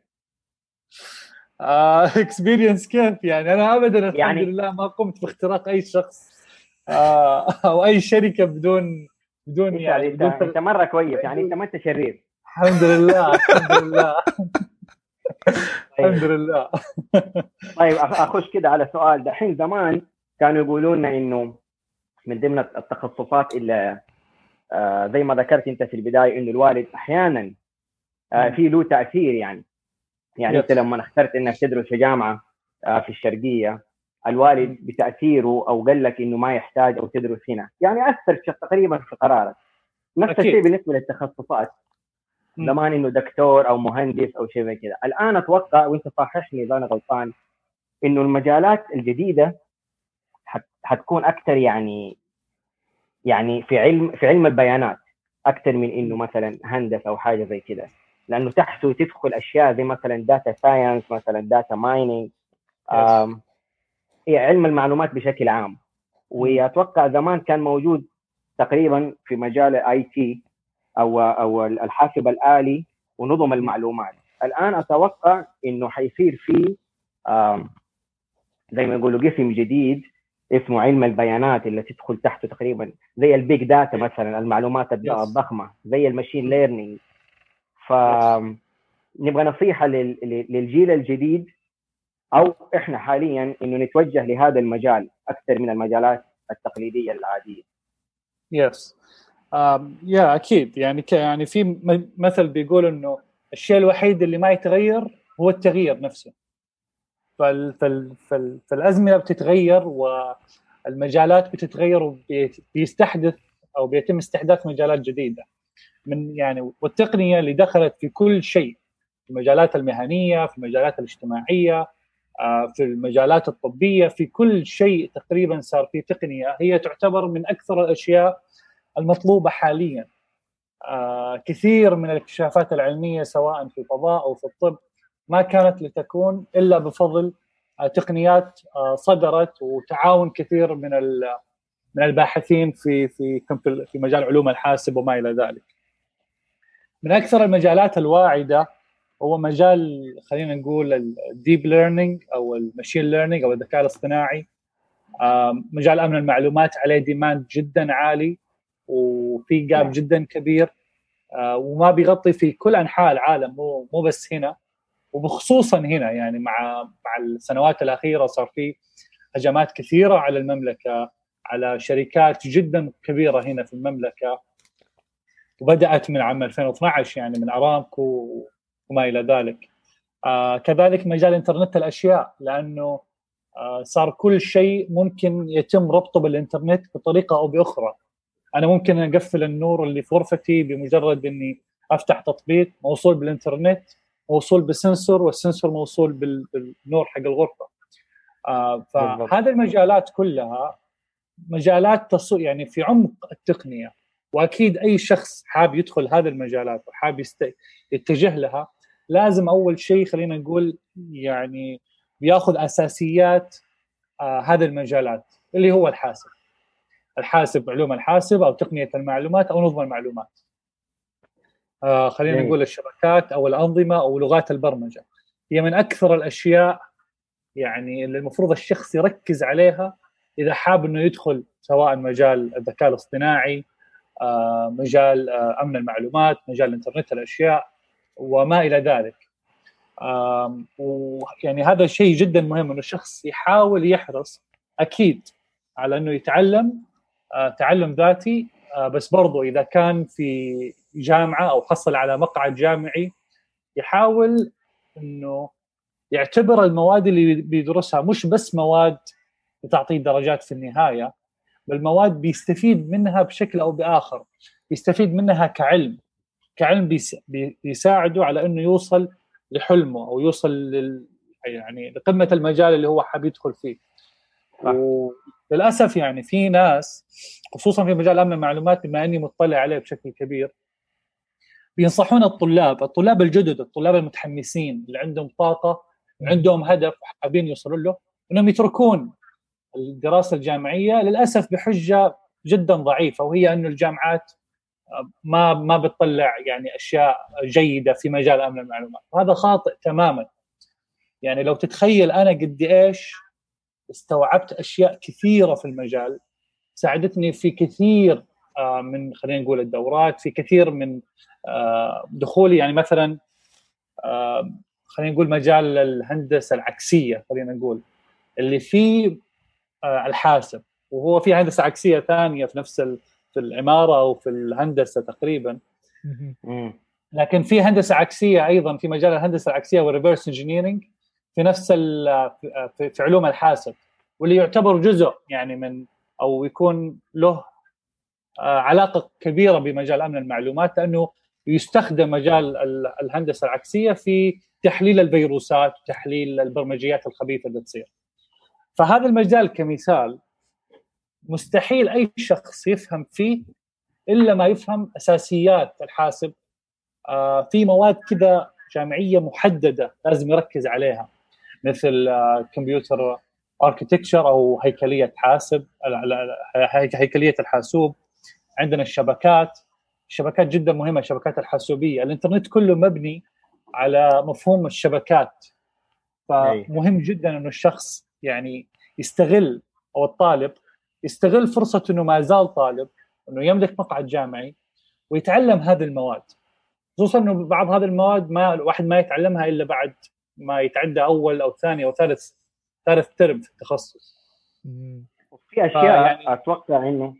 experience كيف؟ يعني أنا ابدا الحمد يعني... لله ما قمت باختراق أي شخص آه أو أي شركة بدون بدون يعني بدون انت, إنت مرة كويس. يعني إنت ما أنت شرير. الحمد لله الحمد لله. الحمد لله. طيب أخش كده على سؤال. دحين زمان كانوا يقولوا لنا إنه من ضمن التخصصات اللي آه زي ما ذكرت أنت في البداية إنه الوالد أحيانا آه في له تأثير يعني. يعني أنت لما اخترت إنك تدرس في جامعة آه في الشرقية الوالد بتأثيره أو قال لك إنه ما يحتاج أو تدرس هنا. يعني أثر تقريبا في قرارك. نفس الشيء بالنسبة للتخصصات. زمان إنه دكتور أو مهندس أو شيء زي كذا. الآن أتوقع وأنت صححني إذا أنا غلطان إنه المجالات الجديدة حتكون أكثر يعني يعني في علم في علم البيانات أكثر من إنه مثلا هندسة أو حاجة زي كذا. لأنه تحته تدخل أشياء زي مثلا data science مثلا data mining هي علم المعلومات بشكل عام. وأتوقع زمان كان موجود تقريبا في مجال ال IT أو أو الحاسب الآلي ونظم المعلومات. الآن أتوقع إنه حيصير في زي ما يقولوا قسم جديد اسمه علم البيانات اللي تدخل تحته تقريبا زي ال big data مثلا المعلومات الضخمة زي ال machine learning ف نبغى نصيحة للجيل الجديد أو إحنا حاليا إنه نتوجه لهذا المجال أكثر من المجالات التقليدية العادية. يس يا أكيد يعني يعني في مثل بيقول إنه الشيء الوحيد اللي ما يتغير هو التغيير نفسه. فال فال فال فالأزمنة بتتغير والمجالات بتتغير وبيستحدث أو بيتم استحداث مجالات جديدة. من يعني والتقنية اللي دخلت في كل شيء في المجالات المهنية في المجالات الاجتماعية في المجالات الطبية في كل شيء تقريبا صار في تقنية هي تعتبر من أكثر الأشياء المطلوبة حاليا. آه، كثير من الاكتشافات العلمية سواء في الفضاء أو في الطب ما كانت لتكون إلا بفضل آه، تقنيات صدرت وتعاون كثير من من الباحثين في في في مجال علوم الحاسب وما إلى ذلك. من أكثر المجالات الواعدة هو مجال خلينا نقول ال deep learning أو ال machine learning أو الذكاء الاصطناعي. مجال أمن المعلومات عليه demand جدا عالي. وفي gap نعم. جدا كبير آه، وما بيغطي في كل أنحاء العالم مو مو بس هنا. وبخصوصا هنا يعني مع مع السنوات الأخيرة صار في هجمات كثيرة على المملكة على شركات جدا كبيرة هنا في المملكة. وبدأت من عام 2012 يعني من أرامكو وما إلى ذلك. آه كذلك مجال إنترنت الأشياء لأنه آه صار كل شيء ممكن يتم ربطه بالإنترنت بطريقة أو بأخرى. أنا ممكن أقفل النور اللي في غرفتي بمجرد إني أفتح تطبيق موصول بالإنترنت موصول بسنسور والسنسور موصول بالنور حق الغرفة. آه فهذه المجالات كلها مجالات تصو يعني في عمق التقنية وأكيد أي شخص حاب يدخل هذه المجالات وحاب يست... يتجه لها لازم أول شيء خلينا نقول يعني بياخذ أساسيات آه هذه المجالات اللي هو الحاسب. الحاسب علوم الحاسب أو تقنية المعلومات أو نظم المعلومات. آه خلينا نقول الشبكات أو الأنظمة أو لغات البرمجة. هي من أكثر الأشياء يعني اللي المفروض الشخص يركز عليها إذا حاب إنه يدخل سواء مجال الذكاء الاصطناعي آه مجال آه أمن المعلومات مجال انترنت الأشياء وما إلى ذلك. ويعني هذا شيء جدا مهم إنه الشخص يحاول يحرص أكيد على إنه يتعلم تعلم ذاتي آه، بس برضو إذا كان في جامعة أو حصل على مقعد جامعي يحاول إنه يعتبر المواد اللي بيدرسها مش بس مواد بتعطيه درجات في النهاية بل مواد بيستفيد منها بشكل أو بآخر يستفيد منها كعلم كعلم بيساعده على إنه يوصل لحلمه أو يوصل لل يعني لقمة المجال اللي هو حاب يدخل فيه. وللأسف يعني في ناس خصوصا في مجال أمن المعلومات بما أني مطلع عليه بشكل كبير بينصحون الطلاب الطلاب الجدد الطلاب المتحمسين اللي عندهم طاقة وعندهم هدف وحابين يوصلوا له إنهم يتركون الدراسة الجامعية للأسف بحجة جدا ضعيفة وهي إنه الجامعات ما ما بتطلع يعني أشياء جيدة في مجال أمن المعلومات وهذا خاطئ تماما. يعني لو تتخيل أنا قد إيش استوعبت أشياء كثيرة في المجال ساعدتني في كثير آه، من خلينا نقول الدورات في كثير من آه، دخولي. يعني مثلا آه، خلينا نقول مجال الهندسة العكسية خلينا نقول اللي فيه الحاسب. وهو في هندسة عكسية ثانية في نفس في العمارة وفي الهندسة تقريبا. لكن في هندسة عكسية أيضا في مجال الهندسة العكسية وال reverse engineering في نفس في علوم الحاسب واللي يعتبر جزء يعني من أو يكون له آه، علاقة كبيرة بمجال أمن المعلومات لأنه يستخدم مجال الهندسة العكسية في تحليل الفيروسات وتحليل البرمجيات الخبيثة اللي تصير. فهذا المجال كمثال مستحيل أي شخص يفهم فيه إلا ما يفهم أساسيات الحاسب آه، في مواد كذا جامعية محددة لازم يركز عليها مثل كمبيوتر اركتكتشر أو هيكلية حاسب هيكلية الحاسوب. عندنا الشبكات. الشبكات جدا مهمة الشبكات الحاسوبية. الإنترنت كله مبني على مفهوم الشبكات. فمهم جدا إنه الشخص يعني يستغل أو الطالب يستغل فرصة إنه ما زال طالب إنه يملك مقعد جامعي ويتعلم هذه المواد. خصوصا إنه بعض هذه المواد ما الواحد ما يتعلمها إلا بعد ما يتعدى أول أو ثاني أو ثالث ثالث ترم في التخصص. في أشياء يعني أتوقع إنه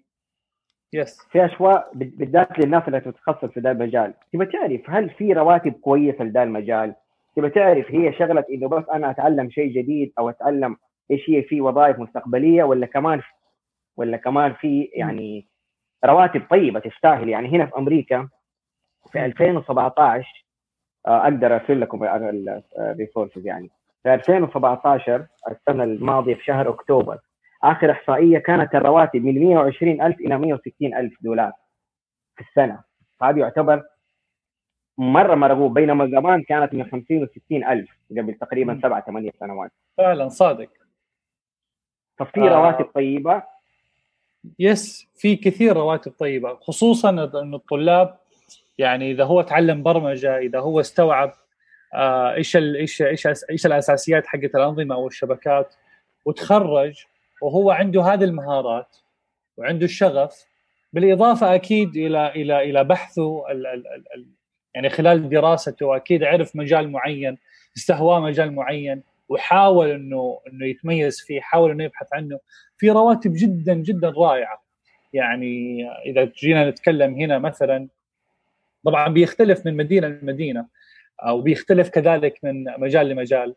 يس في أشياء بالذات للناس اللي تتخصص في ذا المجال. تبى تعرف هل في رواتب كويسة لذا المجال؟ تبى تعرف هي شغلة إنه بس أنا أتعلم شيء جديد أو أتعلم إيش هي في وظائف مستقبلية ولا كمان ولا كمان في يعني رواتب طيبة تستاهل؟ يعني هنا في أمريكا في 2017 آه، أقدر أرسل لكم الريسورسز يعني. في 2017 السنة الماضية في شهر أكتوبر آخر إحصائية كانت الرواتب من 120000 إلى 160000 دولار في السنة. فهذا يعتبر مرة مرغوب بينما زمان كانت من 50 و 60000 قبل تقريبا سبع ثمانية سنوات. فعلا صادق. ففي آه. رواتب طيبة. يس في كثير رواتب طيبة خصوصا انه الطلاب يعني إذا هو تعلم برمجة إذا هو استوعب آه، إيش إيش إيش إيش الأساسيات حقت الأنظمة أو الشبكات وتخرج وهو عنده هذه المهارات وعنده الشغف بالإضافة أكيد إلى إلى إلى بحثه ال ال ال يعني خلال دراسته أكيد عرف مجال معين استهواه مجال معين وحاول إنه إنه يتميز فيه حاول إنه يبحث عنه في رواتب جدا جدا رائعة. يعني إذا جينا نتكلم هنا مثلا طبعا بيختلف من مدينة لمدينة أو بيختلف كذلك من مجال لمجال.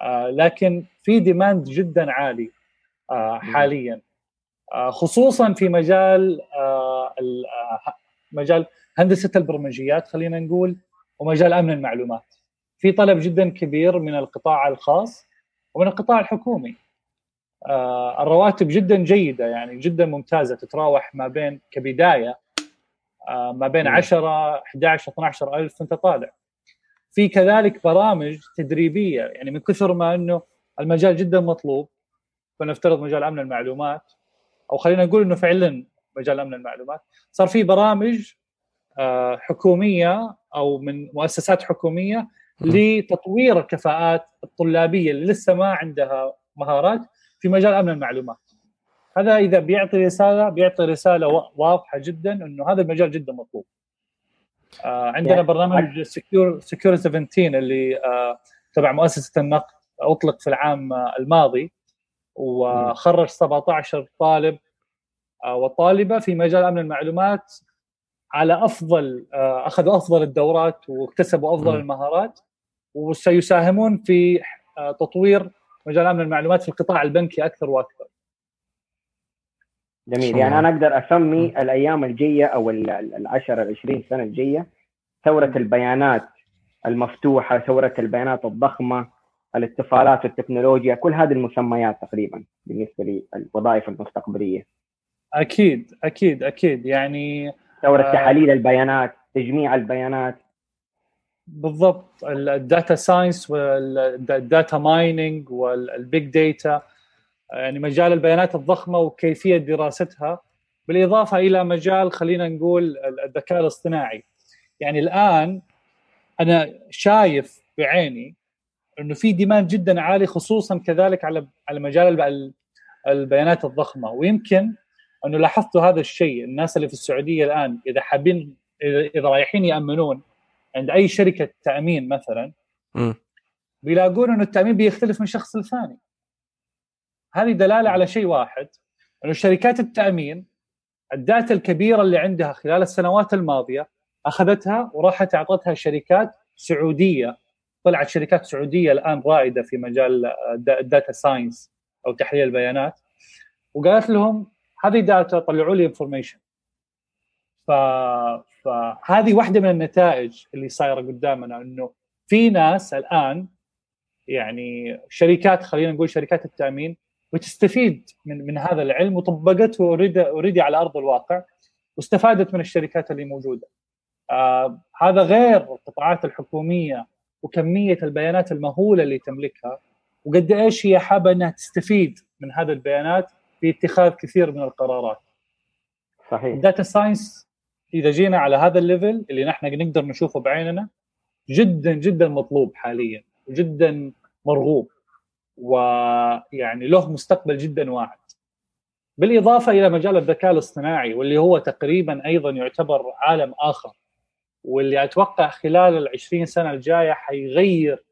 آه، لكن في ديماند جدا عالي آه، حاليا. آه، خصوصا في مجال مجال هندسة البرمجيات خلينا نقول ومجال أمن المعلومات. في طلب جدا كبير من القطاع الخاص ومن القطاع الحكومي. الرواتب جدا جيدة يعني جدا ممتازة تتراوح ما بين كبداية ما بين 10 11 12 ألف انت طالع. في كذلك برامج تدريبية يعني من كثر ما إنه المجال جدا مطلوب فنفترض مجال أمن المعلومات أو خلينا نقول إنه فعلا مجال أمن المعلومات صار في برامج آه، حكومية أو من مؤسسات حكومية لتطوير الكفاءات الطلابية اللي لسه ما عندها مهارات في مجال أمن المعلومات. هذا إذا بيعطي رسالة بيعطي رسالة واضحة جدا إنه هذا المجال جدا مطلوب آه عندنا يعني برنامج Secure Secure 17 اللي آه تبع مؤسسة النقد أطلق في العام الماضي وخرج 17 طالب آه وطالبة في مجال أمن المعلومات على أفضل آه أخذوا أفضل الدورات واكتسبوا أفضل م. المهارات وسيساهمون في آه تطوير مجال أمن المعلومات في القطاع البنكي أكثر وأكثر. جميل. يعني أنا أقدر أسمي الأيام الجاية أو العشر ال 20 سنة الجاية ثورة البيانات المفتوحة ثورة البيانات الضخمة الاتصالات والتكنولوجيا كل هذه المسميات تقريبا بالنسبة للوظائف المستقبلية. أكيد أكيد أكيد. يعني ثورة آه تحاليل البيانات تجميع البيانات. بالضبط. ال data science وال data mining وال big data يعني مجال البيانات الضخمة وكيفية دراستها بالإضافة إلى مجال خلينا نقول الذكاء الاصطناعي. يعني الآن أنا شايف بعيني إنه في ديماند جدا عالي خصوصا كذلك على على مجال البيانات الضخمة. ويمكن أنه لاحظتوا هذا الشيء الناس اللي في السعودية الآن إذا حابين إذا رايحين يأمنون عند أي شركة تأمين مثلا بيلاقون إنه التأمين بيختلف من شخص لثاني هذه دلالة على شيء واحد أنه شركات التأمين ال data الكبيرة اللي عندها خلال السنوات الماضية أخذتها وراحت أعطتها شركات سعودية طلعت شركات سعودية الآن رائدة في مجال ال data science أو تحليل البيانات وقالت لهم هذه data طلعوا لي information ف... فهذه واحدة من النتائج اللي صايرة قدامنا أنه في ناس الآن يعني شركات خلينا نقول شركات التأمين وتستفيد من من هذا العلم وطبقته already على أرض الواقع واستفادت من الشركات اللي موجودة. آه هذا غير القطاعات الحكومية وكمية البيانات المهولة اللي تملكها وقد إيش هي حابة إنها تستفيد من هذه البيانات في اتخاذ كثير من القرارات. صحيح. ال data science إذا جينا على هذا ال level اللي نحن نقدر نشوفه بعيننا جدا جدا مطلوب حاليا وجدا مرغوب ويعني له مستقبل جدا واعد. بالإضافة إلى مجال الذكاء الاصطناعي واللي هو تقريبا أيضا يعتبر عالم آخر واللي أتوقع خلال ال 20 سنة الجاية حيغير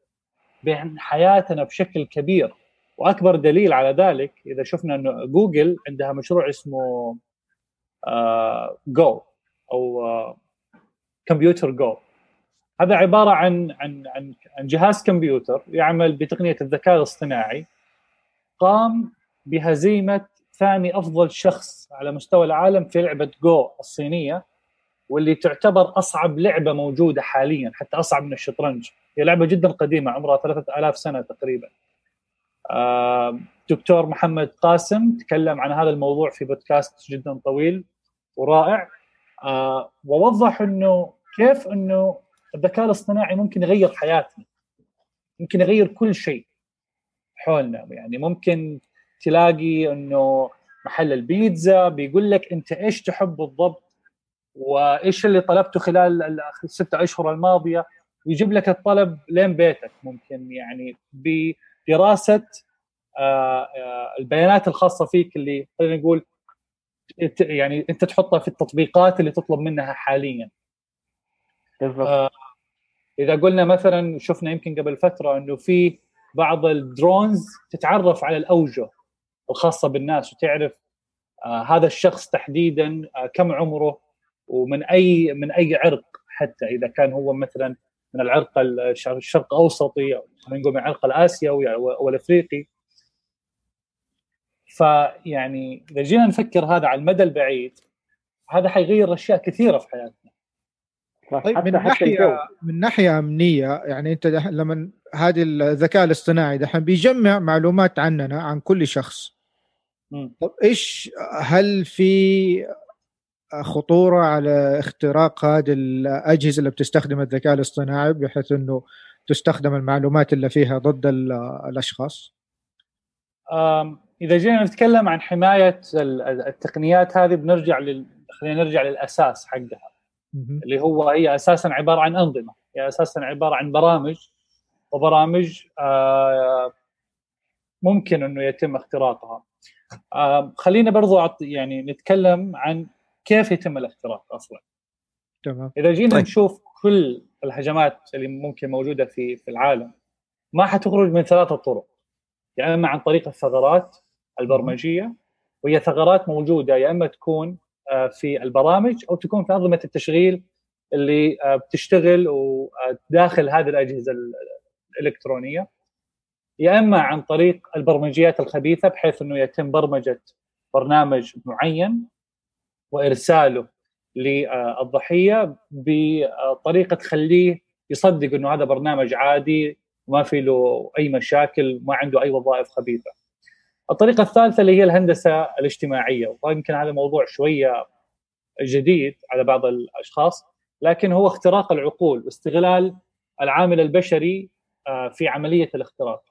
بين حياتنا بشكل كبير. وأكبر دليل على ذلك إذا شفنا إنه جوجل عندها مشروع اسمه جو آه أو كمبيوتر جو هذا عبارة عن عن عن عن جهاز كمبيوتر يعمل بتقنية الذكاء الاصطناعي قام بهزيمة ثاني أفضل شخص على مستوى العالم في لعبة جو الصينية واللي تعتبر أصعب لعبة موجودة حاليا حتى أصعب من الشطرنج. هي لعبة جدا قديمة عمرها 3000 سنة تقريبا. دكتور محمد قاسم تكلم عن هذا الموضوع في بودكاست جدا طويل ورائع. آه ووضح إنه كيف إنه الذكاء الاصطناعي ممكن يغير حياتنا ممكن يغير كل شيء حولنا. يعني ممكن تلاقي إنه محل البيتزا بيقول لك أنت إيش تحب بالضبط وإيش اللي طلبته خلال الستة أشهر الماضية؟ ويجيب لك الطلب لين بيتك. ممكن يعني بدراسة آه، آه، البيانات الخاصة فيك اللي خلينا نقول يعني أنت تحطها في التطبيقات اللي تطلب منها حاليا. بالضبط. آه إذا قلنا مثلا شفنا يمكن قبل فترة إنه في بعض الدرونز تتعرف على الأوجة الخاصة بالناس وتعرف آه هذا الشخص تحديدا آه كم عمره ومن أي من أي عرق حتى إذا كان هو مثلا من العرق الشرق الاوسطي أو نقول من العرق الاسيوي أو الافريقي فيعني إذا جينا نفكر هذا على المدى البعيد هذا حيغير أشياء كثيرة في حياتنا. طيب من ناحية من ناحية أمنية يعني أنت لما هذه الذكاء الاصطناعي دحين بيجمع معلومات عننا عن كل شخص. طب إيش هل في خطورة على اختراق هذه الأجهزة اللي بتستخدم الذكاء الاصطناعي بحيث إنه تستخدم المعلومات اللي فيها ضد الأشخاص؟ إذا جينا نتكلم عن حماية التقنيات هذه بنرجع لل... خلينا نرجع للأساس حقها. اللي هو هي أساسا عبارة عن أنظمة. هي أساسا عبارة عن برامج وبرامج آه، ممكن إنه يتم اختراقها. خلينا برضو يعني نتكلم عن كيف يتم الاختراق أصلا. تمام. إذا جينا طيب. نشوف كل الهجمات اللي ممكن موجودة في في العالم ما حتخرج من ثلاثة طرق. يا يعني إما عن طريق الثغرات البرمجية وهي ثغرات موجودة يا إما تكون في البرامج أو تكون في أنظمة التشغيل اللي آه، بتشتغل داخل هذه الأجهزة الإلكترونية يا إما عن طريق البرمجيات الخبيثة بحيث إنه يتم برمجة برنامج معين وإرساله للضحية بطريقة تخليه يصدق إنه هذا برنامج عادي وما في له أي مشاكل ما عنده أي وظائف خبيثة. الطريقة الثالثة اللي هي الهندسة الاجتماعية ويمكن هذا موضوع شوية جديد على بعض الأشخاص لكن هو اختراق العقول واستغلال العامل البشري آه، في عملية الاختراق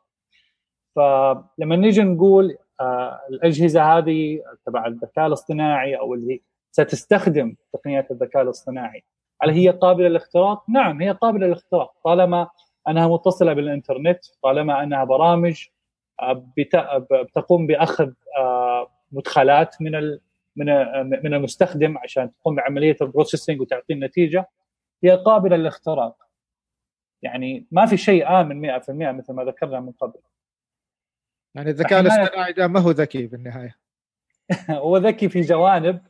فلما نيجي نقول آه، الأجهزة هذه تبع الذكاء الاصطناعي أو اللي ستستخدم تقنيات الذكاء الاصطناعي هل هي قابلة للاختراق؟ نعم هي قابلة للاختراق طالما أنها متصلة بالإنترنت طالما أنها برامج بتقوم بأخذ مدخلات من من من المستخدم عشان تقوم بعملية البروسيسنج وتعطي النتيجة هي قابلة للاختراق. يعني ما في شيء آمن 100% مثل ما ذكرنا من قبل. يعني الذكاء الاصطناعي ده ما هو ذكي بالنهايه هو ذكي في جوانب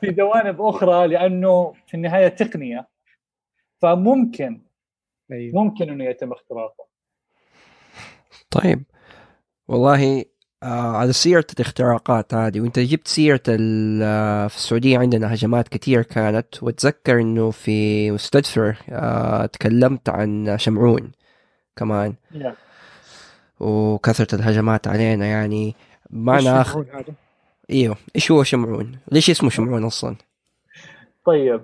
في جوانب أخرى لأنه في النهاية تقنية. فممكن أيوه. ممكن إنه يتم اختراقه. طيب. والله آه على سيرة الاختراقات هذه وانت جبت سيرة آه، في السعودية عندنا هجمات كثير كانت واتذكر انه في مستدفر آه تكلمت عن شمعون كمان yeah. وكثرة الهجمات علينا يعني معنى اخر إيوه إيش هو شمعون؟ ليش اسمه شمعون أصلا؟ طيب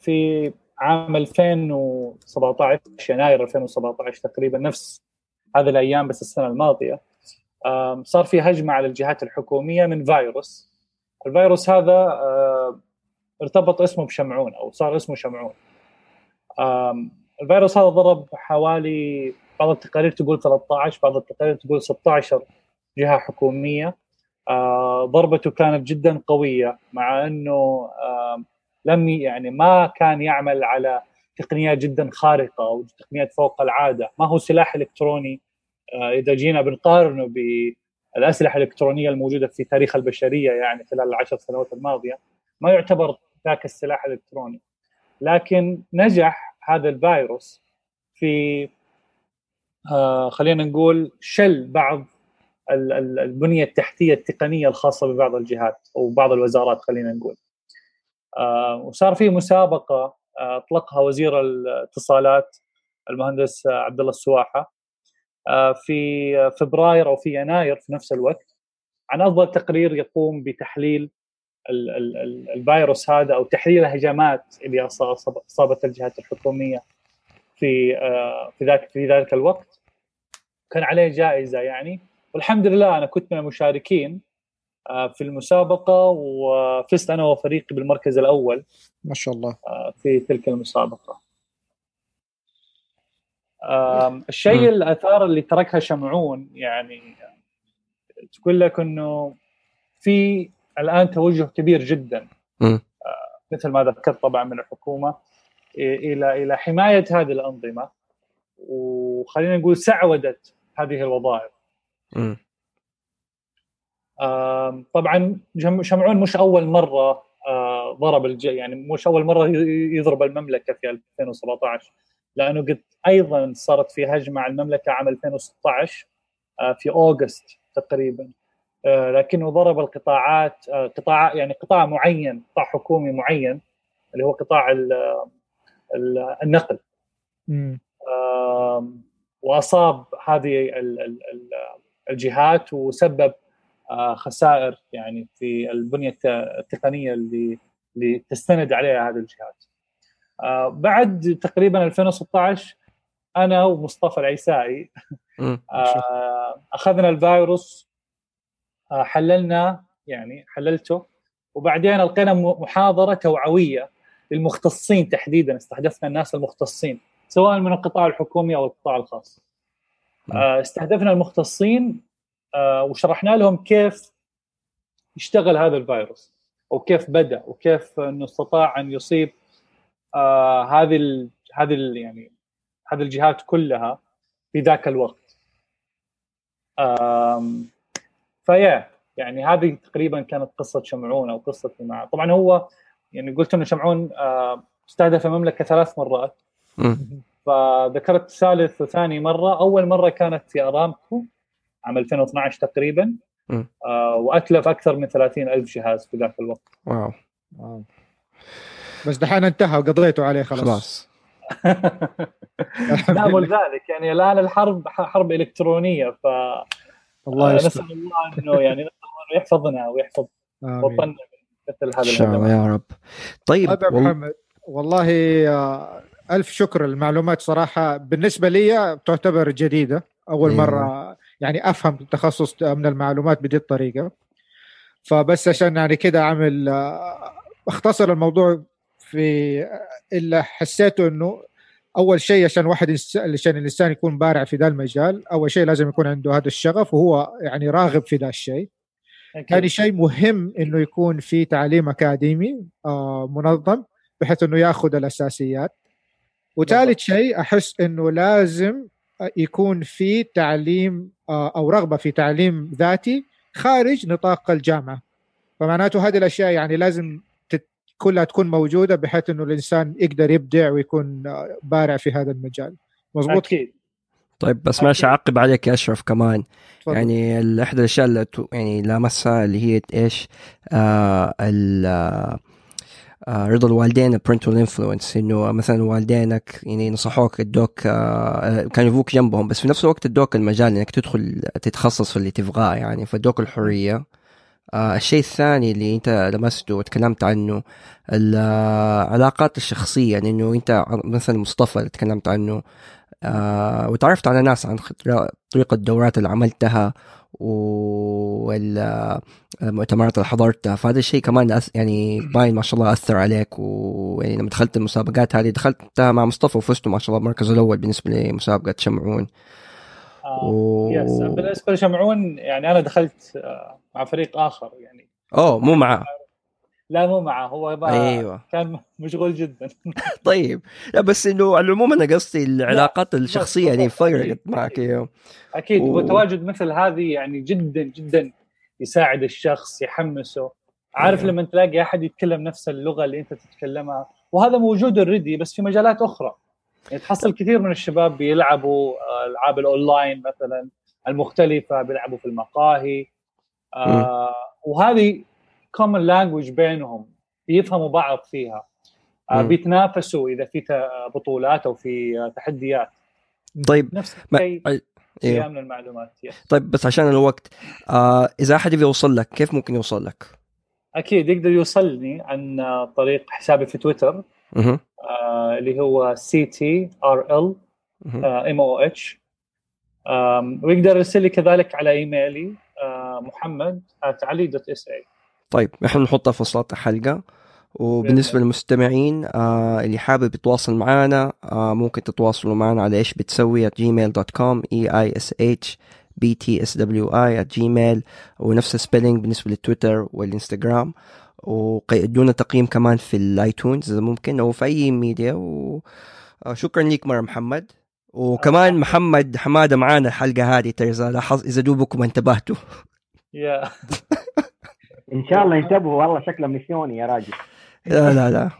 في عام 2017 يناير 2017 تقريبا نفس هذه الأيام بس السنة الماضية صار في هجمة على الجهات الحكومية من فيروس. الفيروس هذا ارتبط اسمه بشمعون أو صار اسمه شمعون. الفيروس هذا ضرب حوالي بعض التقارير تقول 13 بعض التقارير تقول 16 جهة حكومية. ضربته كانت جدا قوية مع إنه لم يعني ما كان يعمل على تقنيات جدا خارقة أو تقنيات فوق العادة. ما هو سلاح إلكتروني؟ آه، إذا جينا بنقارنه بالأسلحة الإلكترونية الموجودة في تاريخ البشرية يعني خلال العشر سنوات الماضية ما يعتبر ذاك السلاح الالكتروني لكن نجح هذا الفيروس في آه خلينا نقول شل بعض البنية التحتية التقنية الخاصة ببعض الجهات أو بعض الوزارات خلينا نقول. آه وصار في مسابقة أطلقها وزير الاتصالات المهندس عبد الله السواحة. آه، في فبراير أو في يناير في نفس الوقت عن أفضل تقرير يقوم بتحليل الفيروس هذا أو تحليل الهجمات اللي أصابت الجهات الحكومية في آه، في ذاك في ذلك الوقت. كان عليه جائزة يعني. والحمد لله أنا كنت من المشاركين. آه، في المسابقة وفزت أنا وفريقي بالمركز الأول ما شاء الله. في تلك المسابقة. الشيء الأثار اللي تركها شمعون يعني تقول لك إنه في الآن توجه كبير جدا. آه، مثل ما ذكرت طبعا من الحكومة إلى إلى حماية هذه الأنظمة. وخلينا نقول سعوده هذه الوظائف. طبعا شمعون مش أول مرة آه، ضرب الج... يعني مش أول مرة يضرب المملكة في 2017 لأنه قد أيضا صارت في هجمة على المملكة عام 2016 آه، في أوغست تقريبا. آه، لكنه ضرب القطاعات قطاع يعني قطاع معين قطاع حكومي معين اللي هو قطاع النقل. وأصاب هذه الجهات وسبب خسائر يعني في البنية التقنية اللي اللي تستند عليها هذه الجهات. بعد تقريبا 2016 أنا ومصطفى العيسائي آه، أخذنا الفيروس آه، حللنا يعني حللته وبعدين ألقينا محاضرة توعوية للمختصين تحديدا استهدفنا الناس المختصين سواء من القطاع الحكومي أو القطاع الخاص. آه، استهدفنا المختصين وشرحنا لهم كيف يشتغل هذا الفيروس وكيف بدأ وكيف إنه استطاع أن يصيب هذه هذه يعني هذه الجهات كلها في ذاك الوقت فيا يعني هذه تقريبا كانت قصة شمعون أو قصة معه طبعا هو يعني قلت إنه شمعون استهدف المملكة ثلاث مرات. فذكرت ثالث وثاني مرة أول مرة كانت في أرامكو. عام 2012 تقريبا. آه وأتلف أكثر من 30 ألف جهاز في ذاك الوقت. واو, واو. بس دحين انتهى وقضيتوا عليه خلاص. خلاص. لا ولذلك يعني الآن الحرب حرب إلكترونية ف الله يستر. نسأل الله إنه يعني نسال الله يحفظنا ويحفظ وطننا مثل هذا إن شاء الله يا رب. طيب, طيب يا محمد والله آه، ألف شكر المعلومات صراحة. بالنسبة لي تعتبر جديدة. أول أيوة. يعني أفهم تخصص من المعلومات بهذه الطريقة. فبس عشان يعني كده اعمل اختصر الموضوع في إلا حسيته إنه أول شيء عشان واحد عشان الإنسان يكون بارع في ذا المجال أول شيء لازم يكون عنده هذا الشغف وهو يعني راغب في ذا الشيء. ثاني شيء مهم إنه يكون في تعليم أكاديمي آه منظم بحيث إنه يأخذ الأساسيات. وثالث شيء أحس إنه لازم يكون في تعليم آه أو رغبة في تعليم ذاتي خارج نطاق الجامعة. فمعناته هذه الأشياء يعني لازم كلها تكون موجودة بحيث إنه الإنسان يقدر يبدع ويكون بارع في هذا المجال. مضبوط أكيد. طيب بس ماشي أعقب عليك يا أشرف كمان. فضل. يعني إحدى الأشياء اللي يعني لامسها اللي هي إيش آه آه رضا الوالدين ال parental influence إنه مثلا والدينك يعني نصحوك ادوك آه كانوا يبغوك جنبهم بس في نفس الوقت ادوك المجال إنك تدخل تتخصص في اللي تبغاه يعني فادوك الحرية. آه الشيء الثاني اللي أنت لمسته وتكلمت عنه العلاقات الشخصية يعني إنه أنت مثلا مصطفى اللي تكلمت عنه. آه وتعرفت على ناس عن طريقة الدورات اللي عملتها والمؤتمرات اللي حضرتها فهذا الشيء كمان يعني باين ما شاء الله أثر عليك. ويعني لما دخلت المسابقات هذه دخلتها مع مصطفى وفزتوا ما شاء الله المركز الأول بالنسبة لمسابقة شمعون. آه و... yes بالنسبة لشمعون يعني أنا دخلت آه، مع فريق آخر يعني. أوه مو معه لا مو معه. هو أيوه. كان مشغول جدا. طيب. لا بس إنه على العموم أنا قصدي العلاقات الشخصية يعني فرقت معك أيوه أكيد. و... وتواجد مثل هذه يعني جدا جدا يساعد الشخص يحمسه. عارف أيوه. لما تلاقي أحد يتكلم نفس اللغة اللي أنت تتكلمها وهذا موجود already بس في مجالات أخرى. يعني تحصل كثير من الشباب بيلعبوا ألعاب الأونلاين مثلا المختلفة بيلعبوا في المقاهي. آه وهذه common language بينهم بيفهموا بعض فيها. آه بيتنافسوا إذا في بطولات أو في تحديات. طيب نفس الشيء أيوه. أمن المعلومات طيب بس عشان الوقت آه إذا أحد يبي يوصل لك كيف ممكن يوصل لك؟ أكيد يقدر يوصلني عن طريق حسابي في تويتر. آه اللي هو سي تي ار ال ام أو اتش ويقدر يرسل لي كذلك على إيميلي آه محمد علي dot SA طيب إحنا نحطها في وصلات الحلقة وبالنسبه للمستمعين آه اللي حابب يتواصل معنا آه ممكن تتواصلوا معنا على إيش بتسوي at gmail.com e i s h b t s w i at gmail. ونفس ال spelling بالنسبة للتويتر والإنستغرام. وقيدونا تقييم كمان في ال iTunes إذا ممكن أو في أي ميديا. وشكرا آه، لك مرة محمد. وكمان محمد حمادة معانا الحلقة هذه ترى إذا لاحظ إذا دوبكم انتبهتوا. يا إن شاء الله ينتبهوا. والله شكله ميسيوني يا راجل. لا لا لا.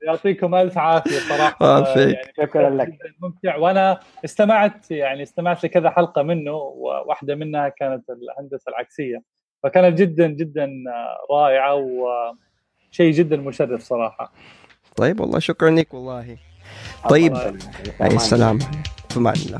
يعطيكم ألف عافية صراحة. يعني شكرا لك. ممتع. وأنا استمعت يعني استمعت لكذا حلقة منه وواحدة منها كانت الهندسة العكسية. فكانت جدا جدا رائعة وشيء جدا مشرف صراحة. طيب والله شكرا لك والله. طيب السلام في أمان الله.